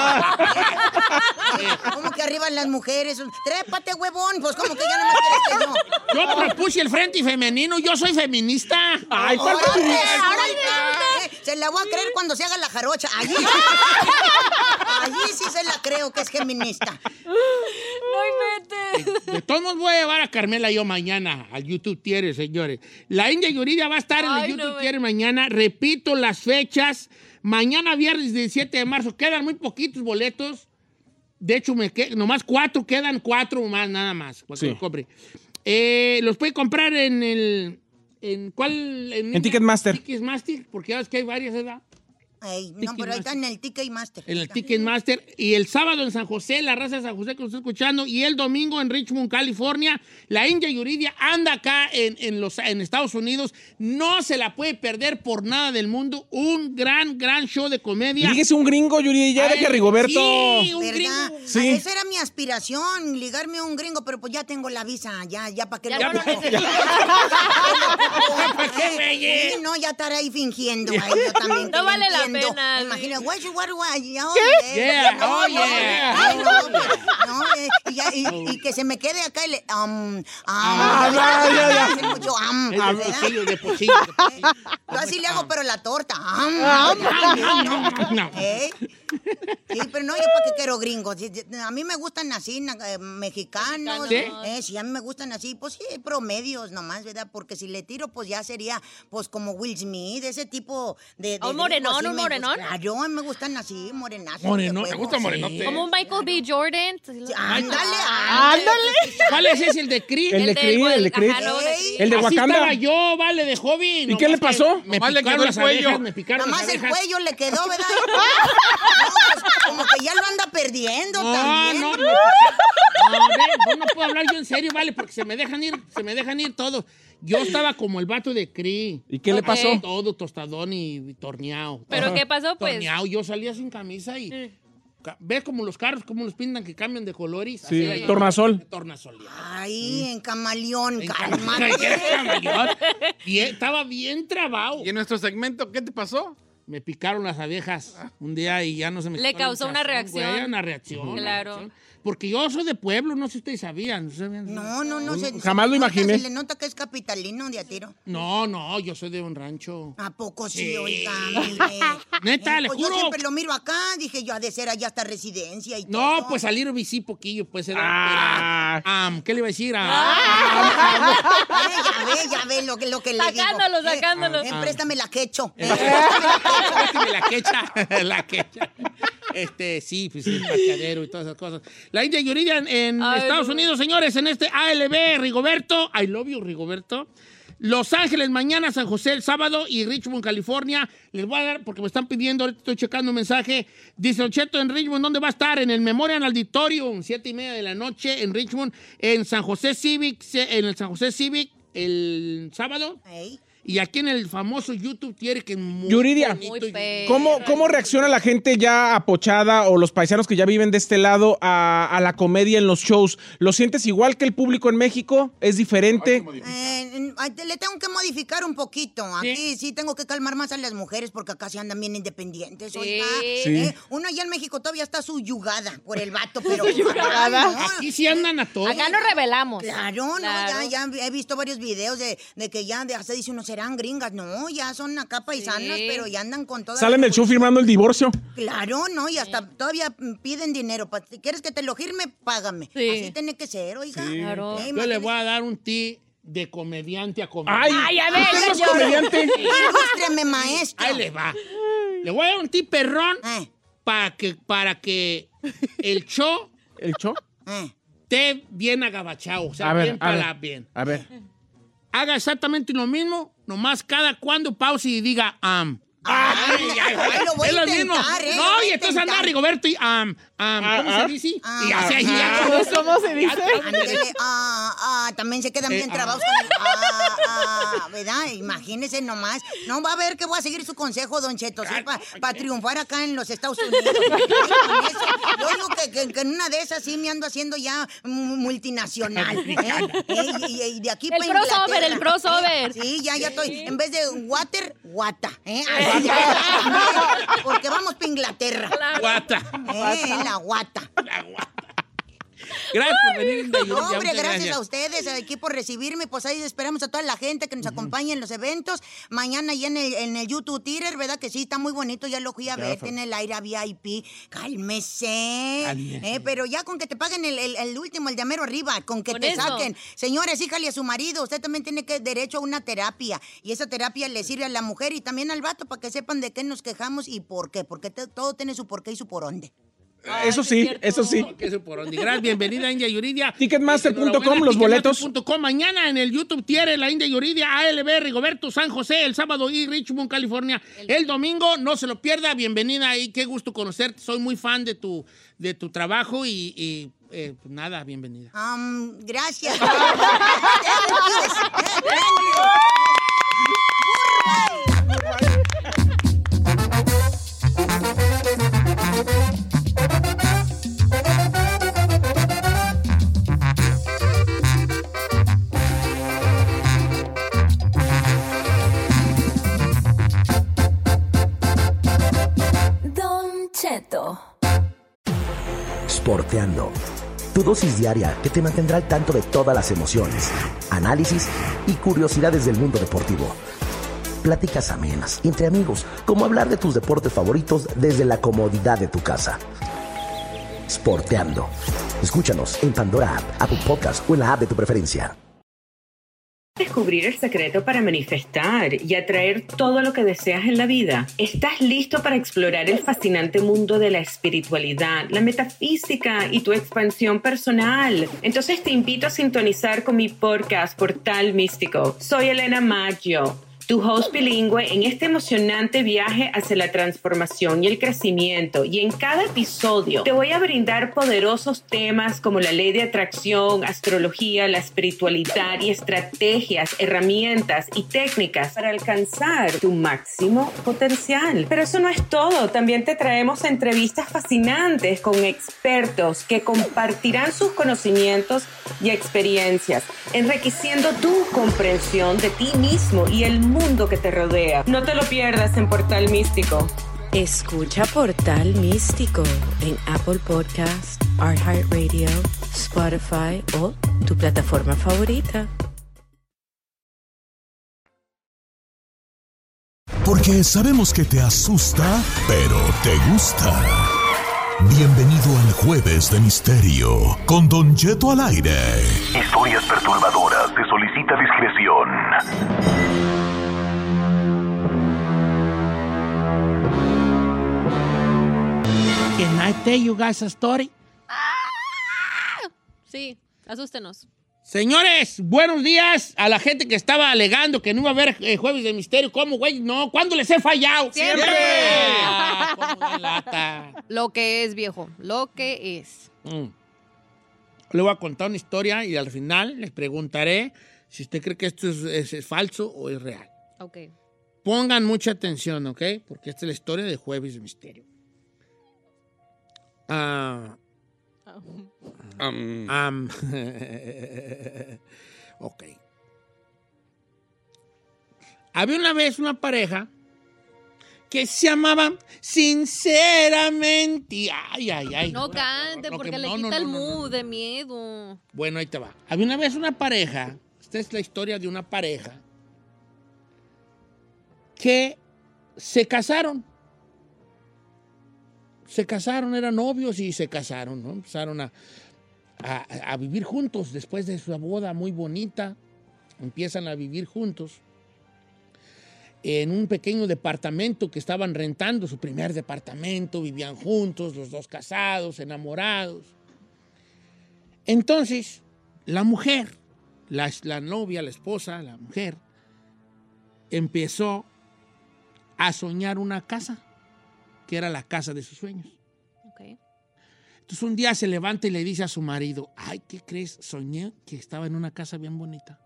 Eh, ¿Cómo que arriba las mujeres? Trépate, huevón, pues como que ya nomás quieres que yo. Yo propuse el frente femenino, yo soy feminista. Ay, ¿cuál Órale, órale, eh, Se la voy a creer cuando se haga la jarocha. Allí, allí sí se la creo que es feminista. No inventes. De todos modos voy a llevar a Carmela yo mañana al YouTube Tiere, señores. La India Yuridia va a estar en el YouTube no mañana. Repito las fechas. Mañana viernes 17 de marzo. Quedan muy poquitos boletos. De hecho, me que- nomás cuatro, quedan cuatro más, nada más. para que Sí. los compre. Eh, los puede comprar en el... ¿En cuál? En Ticketmaster. Ticketmaster, porque ya ves que hay varias, ¿verdad? Ey, no, pero ahí está en el TK Master. En el Ticketmaster. Y el sábado en San José, la raza de San José que nos está escuchando. Y el domingo en Richmond, California. La India Yuridia anda acá en, en los, en Estados Unidos. No se la puede perder por nada del mundo. Un gran, gran show de comedia. Líguese un gringo, Yuri, ya de que Rigoberto. sí, un ¿Verdad? gringo. Sí. Ah, Esa era mi aspiración, ligarme a un gringo, pero pues ya tengo la visa, ya, ya para qué Ya lo lo ocupo? necesito. ¿Para qué? Sí, no, ya estar ahí fingiendo. Ahí yo también No que vale la entiendo. pena. Imagina, what you- what you want? Yeah, Yeah, no, oh, yeah. no, eh, y, ya- y- y que se me quede acá y le. Um, um, Ah, ya, ya, ya. hace mucho, um, Es de ¿verdad? pocillo, de pocillo, de pocillo. Yo así le hago, pero la torta. um, No, no, no, no. ¿Eh? Sí, pero no, yo para qué quiero gringos. A mí me gustan así, eh, mexicanos. ¿Sí? Eh, sí, a mí me gustan así, pues sí, promedios nomás, ¿verdad? Porque si le tiro, pues ya sería, pues como Will Smith, ese tipo de. de ¿Un morenón, un morenón? Claro, a mí me gustan así, morenazos. Morenón, ¿te gusta sí. morenote? Como un Michael B. Jordan. Sí, Ándale, Ándale. ¿Cuál es ese? El de Chris. El de Creed, el de Creed. Creed. El de Así Wakanda. estaba yo, vale, de joven. ¿Y qué le Nomás pasó? Me Nomás picaron las el cuello. abejas, me picaron Nada las más el cuello le quedó, ¿verdad? No, pues, como que ya lo anda perdiendo No, también. no. No, no, no puedo hablar yo en serio, vale, porque se me dejan ir, se me dejan ir todos. Yo estaba como el vato de Cree. ¿Y qué le pasó? Todo tostadón y torneado. ¿Pero qué pasó, pues? Torneado. Yo salía sin camisa y... ca- ¿Ves como los carros, cómo los pintan que cambian de colores? Sí, Así, tornasol. Tornasoleado. Ay, en camaleón, En camaleón. Bien, estaba bien trabado. Y en nuestro segmento, ¿qué te pasó? Me picaron las abejas un día y ya no se me Le causó una reacción. güey, una reacción. una Claro. reacción. Porque yo soy de pueblo, no sé si ustedes sabían. ¿no sabían? No, no, no. Se, Jamás lo se imaginé. Se le nota que es capitalino de a tiro. No, no, yo soy de un rancho. ¿A poco sí, Sí. oiga? Neta, le pues juro. Yo siempre lo miro acá, dije yo, ha de ser allá hasta residencia y No, todo. pues salir bici poquillo, pues era. Ah. ¿Qué le iba a decir? Ah, Eh, ya ve, ya ve lo que, lo que le digo. Sacándolo, Eh, sacándolo. eh, préstame la quecho. Eh, Préstame la quecha, la quecha. Este, sí, pues el y todas esas cosas. La India Yuridia en, Ay, Estados no. Unidos, señores, en este ALB, Rigoberto, I love you, Rigoberto. Los Ángeles mañana, San José el sábado y Richmond, California. Les voy a dar, porque me están pidiendo, ahorita estoy checando un mensaje. Dice Ocheto en Richmond, ¿dónde va a estar? En el Memorial Auditorium, siete y media de la noche en Richmond, en San José Civic, en el San José Civic, el sábado. Ey. Y aquí en el famoso YouTube tiene que muy Yuridia. bonito Muy ¿Cómo, ¿Cómo reacciona la gente ya apochada o los paisanos que ya viven de este lado a, a la comedia en los shows? ¿Lo sientes igual que el público en México? ¿Es diferente? Eh, le tengo que modificar un poquito. Aquí sí. tengo que calmar más a las mujeres porque acá se andan bien independientes, oiga. Sí. Eh, uno allá en México todavía está suyugada por el vato, pero... Suyugada. Ay, no. Aquí sí andan a todos. Acá nos revelamos. Claro, Claro. no, ya, ya he visto varios videos de, de que ya de hasta dice uno serán gringas. No, ya son acá paisanas, Sí. pero ya andan con todas. Salen del show firmando el divorcio. Claro, no, y hasta todavía piden dinero. pa- Si quieres que te lo firme, págame. Sí. Así tiene que ser, oiga. Claro. Yo le voy a dar un ti de comediante a comediante. ¡Ay! Ay, a ver, ¿Usted no es comediante? Ilústreme, maestro. Ahí le va. Le voy a dar un ti perrón Eh, para que, para que el show ¿El show? eh. esté bien agabachado. O sea, A ver, bien a para ver. bien. A ver. Haga exactamente lo mismo, nomás cada cuando pause y diga am. Ay, ay, lo voy es a intentar, ¿eh? No, y entonces anda. Rigoberto y am, am. ¿Cómo Ah, se dice? ah. y así, Ah. ¿Cómo se dice? ya, Ándele, ah, ah, también se quedan bien Eh, trabados con el ah, ah, ¿verdad? Imagínese nomás. No va a ver que voy a seguir su consejo, Don Cheto, ¿sí? para triunfar acá en los Estados Unidos. Yo digo que, que- que en una de esas sí me ando haciendo ya multinacional. ¿eh? Eh, y, y- y de aquí El crossover, el crossover. ¿eh? Sí, ya, ya estoy. En vez de water, guata. ¿eh? Así ya. Porque vamos para Inglaterra. Guata. ¿eh? La guata. La guata. Gracias por venir, No, hombre, gracias, a ustedes aquí por recibirme. Pues ahí esperamos a toda la gente que nos acompañe en los eventos. Mañana ya en el, en el YouTube Theater, ¿verdad? Que sí, está muy bonito. Ya lo fui a ver. Tiene el aire VIP. Cálmese. Cálmese. Eh, pero ya con que te paguen el, el- el último, el de mero arriba, con que Con te eso. saquen. Señores, híjale a su marido. Usted también tiene que derecho a una terapia. Y esa terapia le sirve a la mujer y también al vato para que sepan de qué nos quejamos y por qué. Porque te- todo tiene su por qué y su por dónde. Ah, Eso sí, eso sí. Queso por donde. Gracias, bienvenida India Yuridia. Ticketmaster.com, Enhorabuena, los boletos. Ticketmaster.com. Mañana en el YouTube tiene la India Yuridia, ALB, Rigoberto, San José, el sábado y Richmond, California. El domingo, no se lo pierda, bienvenida y qué gusto conocerte. Soy muy fan de tu, de tu trabajo y, y, eh, pues nada, bienvenida. Am, gracias. Tu dosis diaria que te mantendrá al tanto de todas las emociones, análisis y curiosidades del mundo deportivo. Pláticas amenas entre amigos, como hablar de tus deportes favoritos desde la comodidad de tu casa. Sporteando. Escúchanos en Pandora App, Apple Podcast o en la app de tu preferencia. Descubrir el secreto para manifestar y atraer todo lo que deseas en la vida. ¿Estás listo para explorar el fascinante mundo de la espiritualidad, la metafísica y tu expansión personal? Entonces te invito a sintonizar con mi podcast Portal Místico. Soy Elena Maggio tu host bilingüe en este emocionante viaje hacia la transformación y el crecimiento. Y en cada episodio te voy a brindar poderosos temas como la ley de atracción, astrología, la espiritualidad y estrategias, herramientas y técnicas para alcanzar tu máximo potencial. Pero eso no es todo. También te traemos entrevistas fascinantes con expertos que compartirán sus conocimientos y experiencias, enriqueciendo tu comprensión de ti mismo y el mundo que te rodea. No te lo pierdas en Portal Místico. Escucha Portal Místico en Apple Podcast, iHeartRadio, Spotify o tu plataforma favorita. Porque sabemos que te asusta, pero te gusta. Bienvenido al Jueves de Misterio con Don Jeto al aire. Historias perturbadoras. Se solicita discreción. Can I tell you guys a story? Sí, asústenos. Señores, buenos días a la gente que estaba alegando que no iba a haber eh, Jueves de Misterio. ¿Cómo, güey? No, ¿cuándo les he fallado? ¡Siempre! Ah, cómo de lata. Lo que es, viejo. Lo que es. Mm. Le voy a contar una historia y al final les preguntaré si usted cree que esto es, es- es falso o es real. Ok. Pongan mucha atención, ¿ok? Porque esta es la historia de Jueves de Misterio. Ah, am, ok. Había una vez una pareja que se llamaban sinceramente. Ay, ay, ay. No cante no, porque que- le no, no, quita el no, no, mood de miedo. Bueno, ahí te va. Había una vez una pareja, esta es la historia de una pareja, que se casaron. Se casaron, eran novios y se casaron, ¿no? Empezaron a, a- a vivir juntos después de su boda muy bonita. Empiezan a vivir juntos en un pequeño departamento que estaban rentando, su primer departamento, vivían juntos, los dos casados, enamorados. Entonces, la mujer, la, la novia, la esposa, la mujer, empezó a soñar una casa, que era la casa de sus sueños. Ok. Entonces un día se levanta y le dice a su marido, ay, ¿qué crees? Soñé que estaba en una casa bien bonita.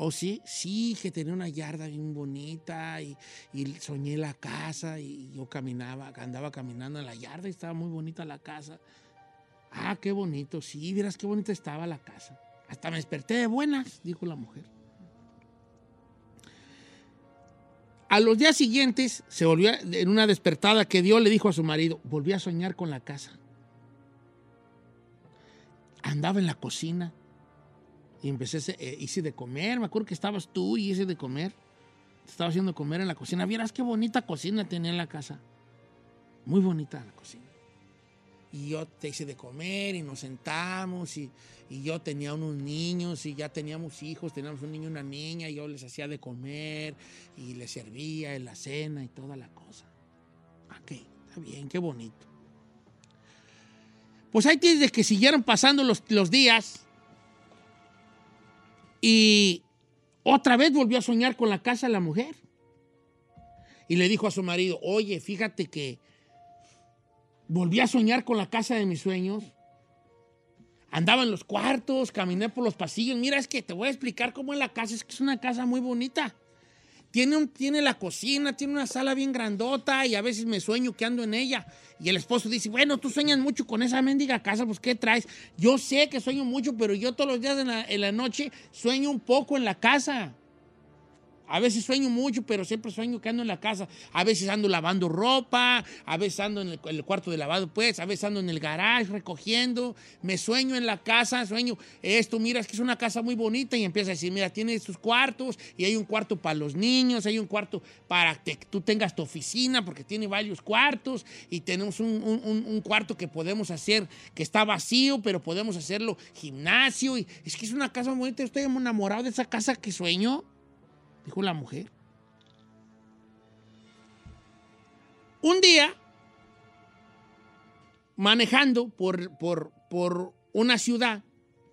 ¿Oh, sí? Sí, que tenía una yarda bien bonita y, y soñé la casa y yo caminaba, andaba caminando en la yarda y estaba muy bonita la casa. Ah, qué bonito, sí, vieras qué bonita estaba la casa. Hasta me desperté de buenas, dijo la mujer. A los días siguientes, se volvió en una despertada que dio, le dijo a su marido, volví a soñar con la casa. Andaba en la cocina y empecé, eh, hice de comer, me acuerdo que estabas tú y hice de comer. Te estaba haciendo comer en la cocina. Vieras qué bonita cocina tenía en la casa. Muy bonita la cocina. Y yo te hice de comer y nos sentamos y, y yo tenía unos niños y ya teníamos hijos, teníamos un niño y una niña y yo les hacía de comer y les servía la cena y toda la cosa. Ok, está bien, qué bonito. Pues ahí tienes que siguieron pasando los, los días y otra vez volvió a soñar con la casa la mujer. Y le dijo a su marido, oye, fíjate que volví a soñar con la casa de mis sueños. Andaba en los cuartos, caminé por los pasillos. Mira, es que te voy a explicar cómo es la casa. Es que es una casa muy bonita. Tiene, un, tiene la cocina, tiene una sala bien grandota y a veces me sueño que ando en ella. Y el esposo dice, bueno, tú sueñas mucho con esa mendiga casa, pues ¿qué traes? Yo sé que sueño mucho, pero yo todos los días en en la noche sueño un poco en la casa. A veces sueño mucho, pero siempre sueño que ando en la casa. A veces ando lavando ropa, a veces ando en el, el cuarto de lavado, pues, a veces ando en el garage recogiendo. Me sueño en la casa, sueño esto, mira, es que es una casa muy bonita y empieza a decir, mira, tiene estos cuartos y hay un cuarto para los niños, hay un cuarto para que tú tengas tu oficina porque tiene varios cuartos y tenemos un- un- un cuarto que podemos hacer que está vacío, pero podemos hacerlo gimnasio. Y es que es una casa muy bonita, estoy enamorado de esa casa que sueño dijo la mujer. Un día, manejando por, por, por una ciudad,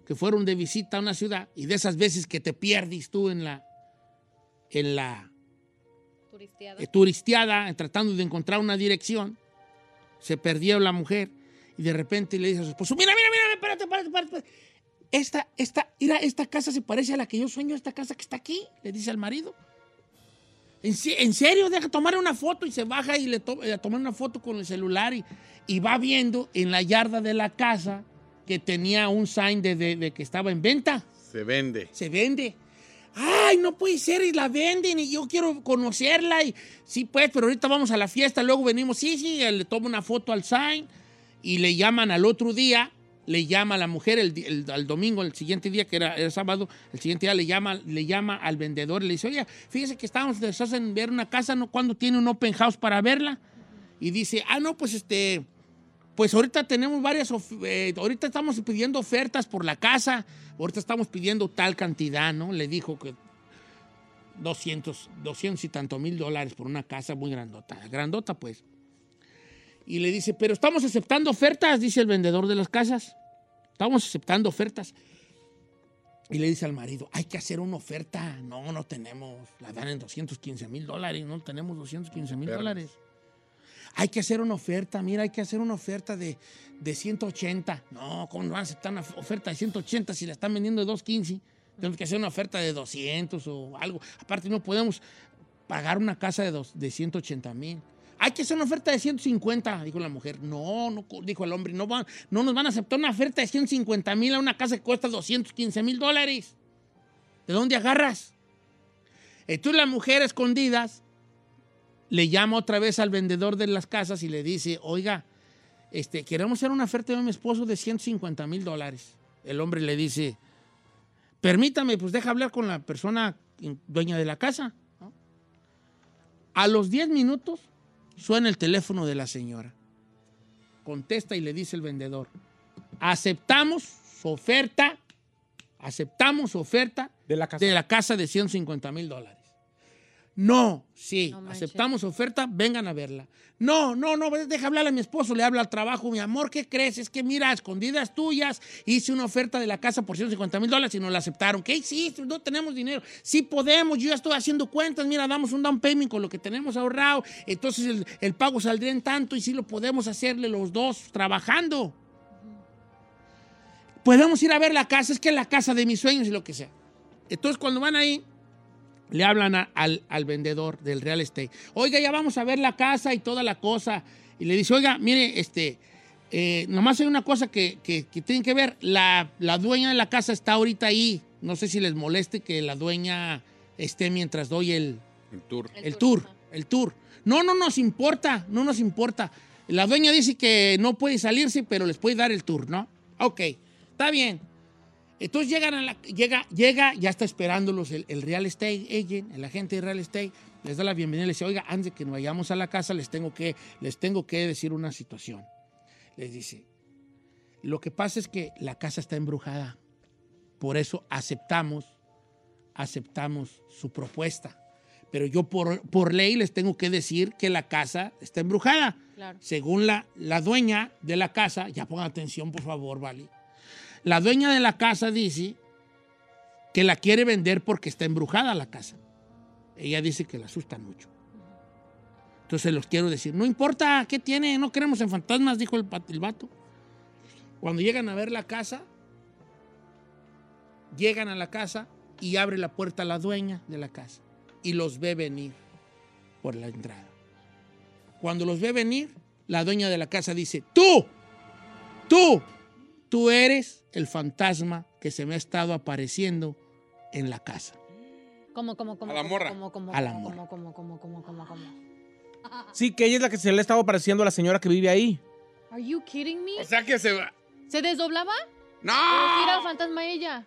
que fueron de visita a una ciudad, y de esas veces que te pierdes tú en la, en la Turisteada. eh, turisteada, tratando de encontrar una dirección, se perdió la mujer, y de repente le dice a su esposo, mira, mira, mira, espérate, espérate, espérate. espérate. Esta, esta, mira, esta casa se parece a la que yo sueño, esta casa que está aquí, le dice al marido. ¿En, se- en serio? Deja tomar una foto y se baja y le to- eh, a tomar una foto con el celular y, y va viendo en la yarda de la casa que tenía un sign de, de- de que estaba en venta. Se vende. Se vende. Ay, no puede ser, y la venden, y yo quiero conocerla. Y sí, pues, pero ahorita vamos a la fiesta, luego venimos. Sí, sí, le toma una foto al sign y le llaman al otro día. Le llama a la mujer el, al domingo, el siguiente día, que era el sábado, el siguiente día le llama, le llama al vendedor y le dice, oye, fíjese que estábamos interesados en ver una casa, ¿no? ¿Cuándo tiene un open house para verla? Y dice, ah, no, pues este, pues ahorita tenemos varias, eh, ahorita estamos pidiendo ofertas por la casa, ahorita estamos pidiendo tal cantidad, ¿no? Le dijo que 200, 200 y tanto mil dólares por una casa muy grandota, grandota pues. Y le dice, pero estamos aceptando ofertas, dice el vendedor de las casas. Estamos aceptando ofertas. Y le dice al marido, hay que hacer una oferta. No, no tenemos. La dan en 215 mil dólares. No tenemos 215 mil dólares. Hay que hacer una oferta. Mira, hay que hacer una oferta de, de 180. No, ¿cómo no van a aceptar una oferta de 180 si la están vendiendo de 215? Tenemos que hacer una oferta de 200 o algo. Aparte, no podemos pagar una casa de, dos, de 180 mil. Hay que hacer una oferta de 150, dijo la mujer. No, no, dijo el hombre, no, van, no nos van a aceptar una oferta de 150 mil a una casa que cuesta 215 mil dólares. ¿De dónde agarras? Entonces la mujer escondidas le llama otra vez al vendedor de las casas y le dice, oiga, este, queremos hacer una oferta de mi esposo de 150 mil dólares. El hombre le dice, permítame, pues deja hablar con la persona dueña de la casa. ¿no? A los 10 minutos suena el teléfono de la señora. Contesta y le dice el vendedor, aceptamos su oferta, aceptamos su oferta de la casa de, la casa de 150 mil dólares. No, sí, No aceptamos oferta, vengan a verla. No, no, no, deja hablar a mi esposo, le habla al trabajo, mi amor, ¿qué crees? Es que mira, a escondidas tuyas, hice una oferta de la casa por 150 mil dólares y nos la aceptaron. ¿Qué hiciste? No tenemos dinero. Sí podemos, yo ya estoy haciendo cuentas, mira, damos un down payment con lo que tenemos ahorrado, entonces el, el pago saldría en tanto y sí lo podemos hacerle los dos trabajando. Podemos ir a ver la casa, es que es la casa de mis sueños y lo que sea. Entonces cuando van ahí, le hablan a- al, al vendedor del real estate. Oiga, ya vamos a ver la casa y toda la cosa. Y le dice, oiga, mire, este, eh, nomás hay una cosa que, que- que tienen que ver. La, la dueña de la casa está ahorita ahí. No sé si les moleste que la dueña esté mientras doy el, El tour. el tour, el tour. No, no nos importa, no nos importa. La dueña dice que no puede salirse, pero les puede dar el tour, ¿no? Ok, está bien. Entonces llegan a la, llega, llega, ya está esperándolos el, el real estate agent, el agente de real estate, les da la bienvenida, les dice, oiga, antes de que nos vayamos a la casa, les tengo que, les tengo que decir una situación. Les dice, lo que pasa es que la casa está embrujada. Por eso aceptamos, aceptamos su propuesta. Pero yo por, por ley les tengo que decir que la casa está embrujada. Claro. Según la, la dueña de la casa, ya pongan atención por favor, ¿vale? La dueña de la casa dice que la quiere vender porque está embrujada la casa. Ella dice que la asustan mucho. Entonces los quiero decir, no importa, ¿qué tiene? No creemos en fantasmas, dijo el, el vato. Cuando llegan a ver la casa, llegan a la casa y abre la puerta la dueña de la casa y los ve venir por la entrada. Cuando los ve venir, la dueña de la casa dice, tú, tú, tú eres el fantasma que se me ha estado apareciendo en la casa. ¿Cómo, cómo, cómo? A la cómo, morra. cómo, cómo, A la cómo, morra. cómo, cómo, cómo, cómo, cómo? Sí, que ella es la que se le estaba pareciendo a la señora que vive ahí. Are you kidding me? O sea que se va. ¿Se desdoblaba? ¡No! ¿O era fantasma ella?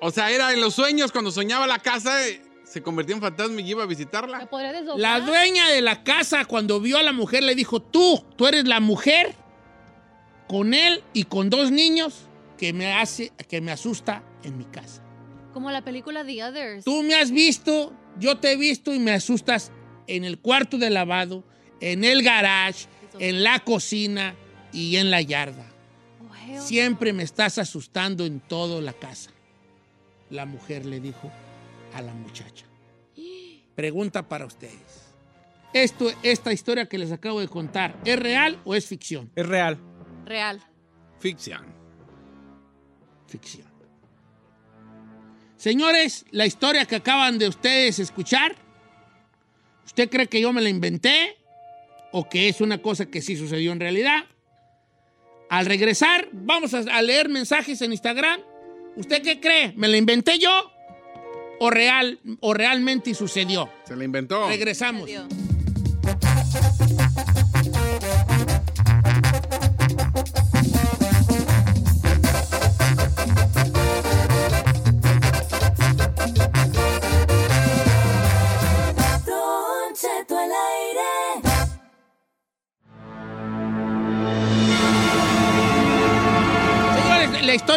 O sea, era en los sueños, cuando soñaba la casa, eh, se convertía en fantasma y iba a visitarla. ¿Se podría desdoblar? La dueña de la casa, cuando vio a la mujer, le dijo, tú, tú eres la mujer con él y con dos niños que me hace, que me asusta en mi casa. Como la película The Others. Tú me has visto, yo te he visto y me asustas en el cuarto de lavado, en el garage, en la cocina y en la yarda. Oh, Siempre me estás asustando en toda la casa. La mujer le dijo a la muchacha. Pregunta para ustedes. Esto, esta historia que les acabo de contar, ¿es real o es ficción? Es real. Real. Ficción. Ficción. Señores, la historia que acaban de ustedes escuchar, ¿usted cree que yo me la inventé o que es una cosa que sí sucedió en realidad? Al regresar, vamos a, a leer mensajes en Instagram. ¿Usted qué cree? ¿Me la inventé yo o, real, o realmente sucedió? Se la inventó. Regresamos. Adiós.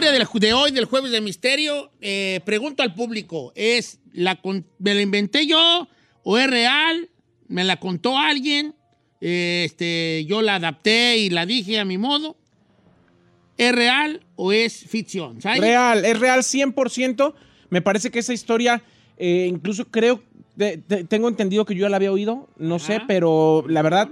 Historia de hoy, del jueves de misterio, eh, pregunto al público, ¿es la ¿me la inventé yo o es real? ¿Me la contó alguien? Eh, este, yo la adapté y la dije a mi modo. ¿Es real o es ficción? ¿Sabe? Real, es real 100%. Me parece que esa historia, eh, incluso creo, de- de- tengo entendido que yo ya la había oído, no sé, Ah. pero la verdad,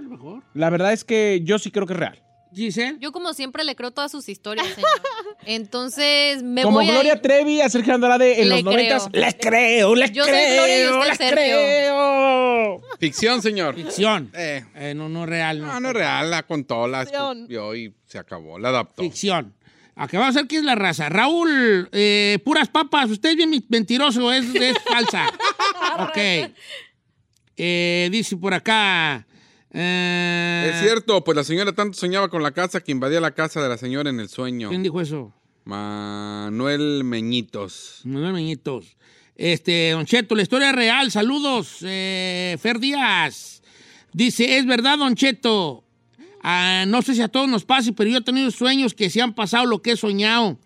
la verdad es que yo sí creo que es real. Giselle. Yo como siempre le creo todas sus historias, señor. Entonces me Como voy a Gloria ir- Trevi a Sergio Andrade en Le los noventas, creo. les creo, les Yo soy Gloria y creo, usted les Sergio. creo. Ficción, señor. Ficción. Eh. Eh, no, no real, no. No, no es real, la contó, la Ficción. escribió y se acabó, la adaptó. Ficción. ¿A qué va a ser que es la raza? Raúl, eh, puras papas, usted es bien mentiroso, es, es falsa. ok. Eh, dice por acá. Eh, Es cierto, pues la señora tanto soñaba con la casa que invadía la casa de la señora en el sueño. ¿Quién dijo eso? Manuel Meñitos. Manuel Meñitos. Este, Don Cheto, la historia es real. Saludos, eh, Fer Díaz. Dice, es verdad, Don Cheto. Ah, no sé si a todos nos pase, pero yo he tenido sueños que se han pasado lo que he soñado.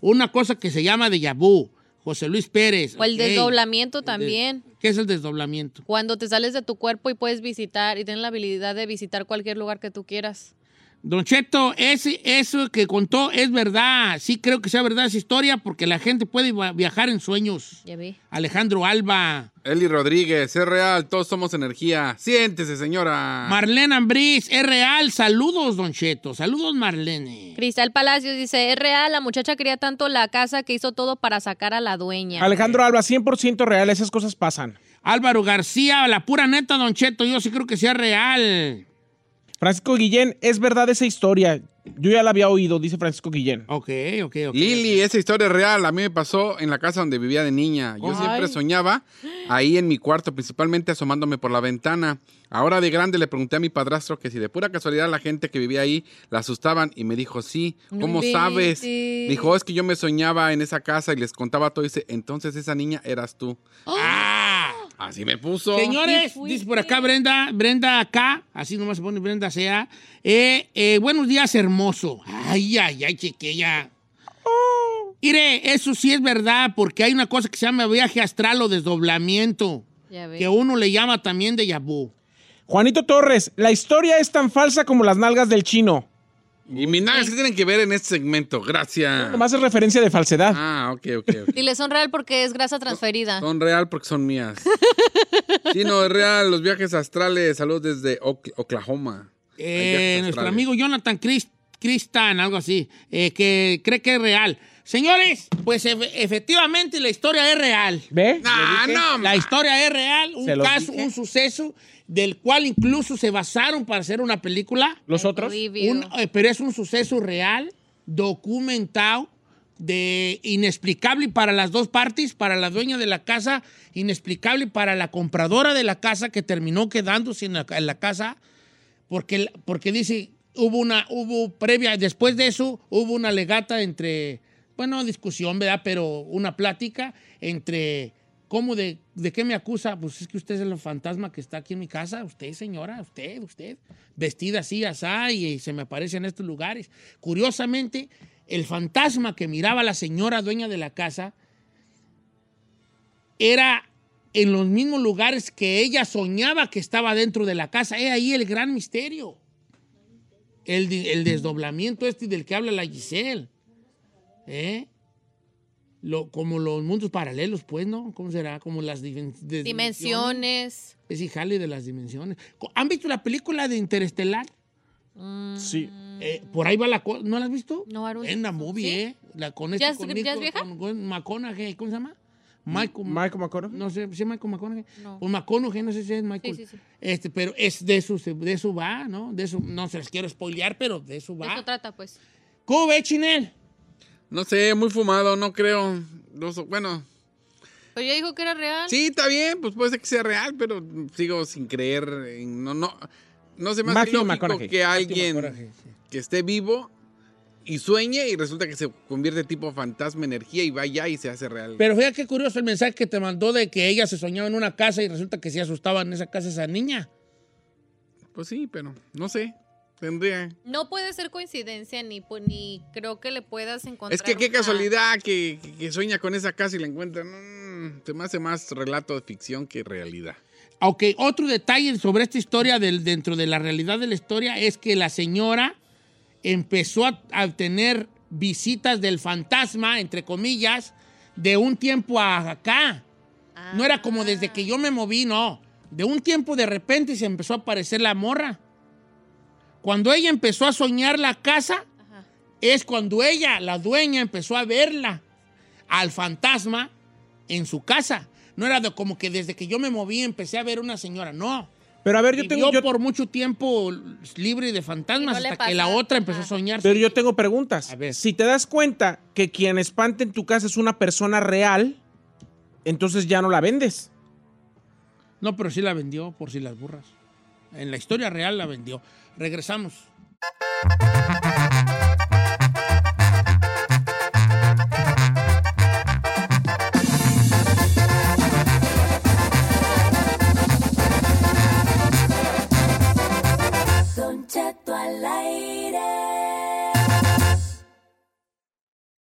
Una cosa que se llama déjà vu. José Luis Pérez. O el desdoblamiento también. ¿Qué es el desdoblamiento? Cuando te sales de tu cuerpo y puedes visitar y tienes la habilidad de visitar cualquier lugar que tú quieras. Don Cheto, ese, eso que contó es verdad. Sí creo que sea verdad esa historia porque la gente puede viajar en sueños. Ya vi. Alejandro Alba. Eli Rodríguez, es real, todos somos energía. Siéntese, señora. Marlene Ambriz, es real. Saludos, Don Cheto. Saludos, Marlene. Cristal Palacios dice, es real, la muchacha quería tanto la casa que hizo todo para sacar a la dueña. Alejandro Alba, 100% real, esas cosas pasan. Álvaro García, la pura neta, Don Cheto, yo sí creo que sea real. Francisco Guillén, es verdad esa historia. Yo ya la había oído, dice Francisco Guillén. Ok, ok, ok. Lili, esa historia es real. A mí me pasó en la casa donde vivía de niña. Yo Ay. siempre soñaba ahí en mi cuarto, principalmente asomándome por la ventana. Ahora de grande le pregunté a mi padrastro que si de pura casualidad la gente que vivía ahí la asustaban y me dijo, sí, ¿cómo sabes? Dijo, es que yo me soñaba en esa casa y les contaba todo. Y dice, entonces esa niña eras tú. Ah, Así me puso. señores, dice por acá Brenda, Brenda acá, así nomás se pone Brenda sea. Eh, eh, buenos días, hermoso. Ay, ay, ay, chiquilla. Mire, eso sí es verdad, porque hay una cosa que se llama viaje astral o desdoblamiento, que uno le llama también de vu. Juanito Torres, la historia es tan falsa como las nalgas del chino. Y nalgas, ¿qué tienen que ver en este segmento? Gracias. Nomás es referencia de falsedad. Ah, ok, ok, ok. Dile, son real porque es grasa transferida. Son real porque son mías. Sí, no, es real. Los viajes astrales. Saludos desde Oc- Oklahoma. Hay Eh, viajes nuestro astrales. amigo Jonathan Chris- Cristan, algo así, eh, que cree que es real. Señores, pues efe- efectivamente la historia es real. ¿Ve? Ah, no, La historia es real, un Se los caso, dije. un suceso del cual incluso se basaron para hacer una película. ¿Los otros? Un- eh, pero es un suceso real, documentado, de inexplicable para las dos partes, para la dueña de la casa, inexplicable para la compradora de la casa que terminó quedándose en la, en la casa, porque, porque dice, hubo una, hubo previa, después de eso, hubo una legata entre, bueno, discusión, ¿verdad? Pero una plática entre, ¿cómo de, de qué me acusa? Pues es que usted es el fantasma que está aquí en mi casa, usted, señora, usted, usted, vestida así, asá, y, se me aparece en estos lugares. Curiosamente, el fantasma que miraba la señora dueña de la casa era en los mismos lugares que ella soñaba que estaba dentro de la casa. Es ahí el gran misterio. El, el desdoblamiento este del que habla la Giselle. ¿Eh? Lo, como los mundos paralelos, pues, ¿no? ¿Cómo será? Como las dimen- de- Dimensiones. Es hijale de las dimensiones. ¿Han visto la película de Interestelar? Sí. Eh, por ahí va la cosa. ¿No la has visto? No, Arun. En la movie, ¿Sí? ¿eh? La, con este, ¿Ya es- con ya es vieja? Con, con McConaughey, ¿cómo se llama? Michael, Michael McConaughey. No sé, ¿sí es Michael McConaughey? No. O McConaughey, no sé si es Michael. Sí, sí, sí. Este, pero es de eso, de eso va, ¿no? De eso, no se les quiero spoilear, pero de eso De va. eso trata, pues. ¿Cómo ve, Chinel? No sé, muy fumado, no creo. Bueno, Pero ya dijo que era real. sí, está bien, pues puede ser que sea real, pero sigo sin creer. en- no, no, no se me hace Matthew lógico McConaughey. que alguien sí. que esté vivo y sueñe y resulta que se convierte tipo fantasma energía y va allá y se hace real. Pero fíjate qué curioso el mensaje que te mandó de que ella se soñaba en una casa y resulta que se asustaba en esa casa esa niña. Pues sí, pero no sé. Tendría. No puede ser coincidencia ni, ni creo que le puedas encontrar. Es que qué una- casualidad que, que- que sueña con esa casa y la encuentra. Mm, se me hace más relato de ficción que realidad. Ok, otro detalle sobre esta historia del, dentro de la realidad de la historia es que la señora empezó a, a tener visitas del fantasma, entre comillas, de un tiempo a acá. No era como desde que yo me moví, no. De un tiempo de repente se empezó a aparecer la morra. Cuando ella empezó a soñar la casa, es cuando ella, la dueña, empezó a verla al fantasma en su casa. No era de como que desde que yo me moví empecé a ver una señora, no. Pero a ver, yo Vivió tengo, yo- por mucho tiempo libre de fantasmas no hasta que la otra empezó a soñar. pero yo tengo preguntas. A ver. Si te das cuenta que quien espanta en tu casa es una persona real, entonces ya no la vendes. No, pero sí la vendió por si las burras. En la historia real la vendió. Regresamos.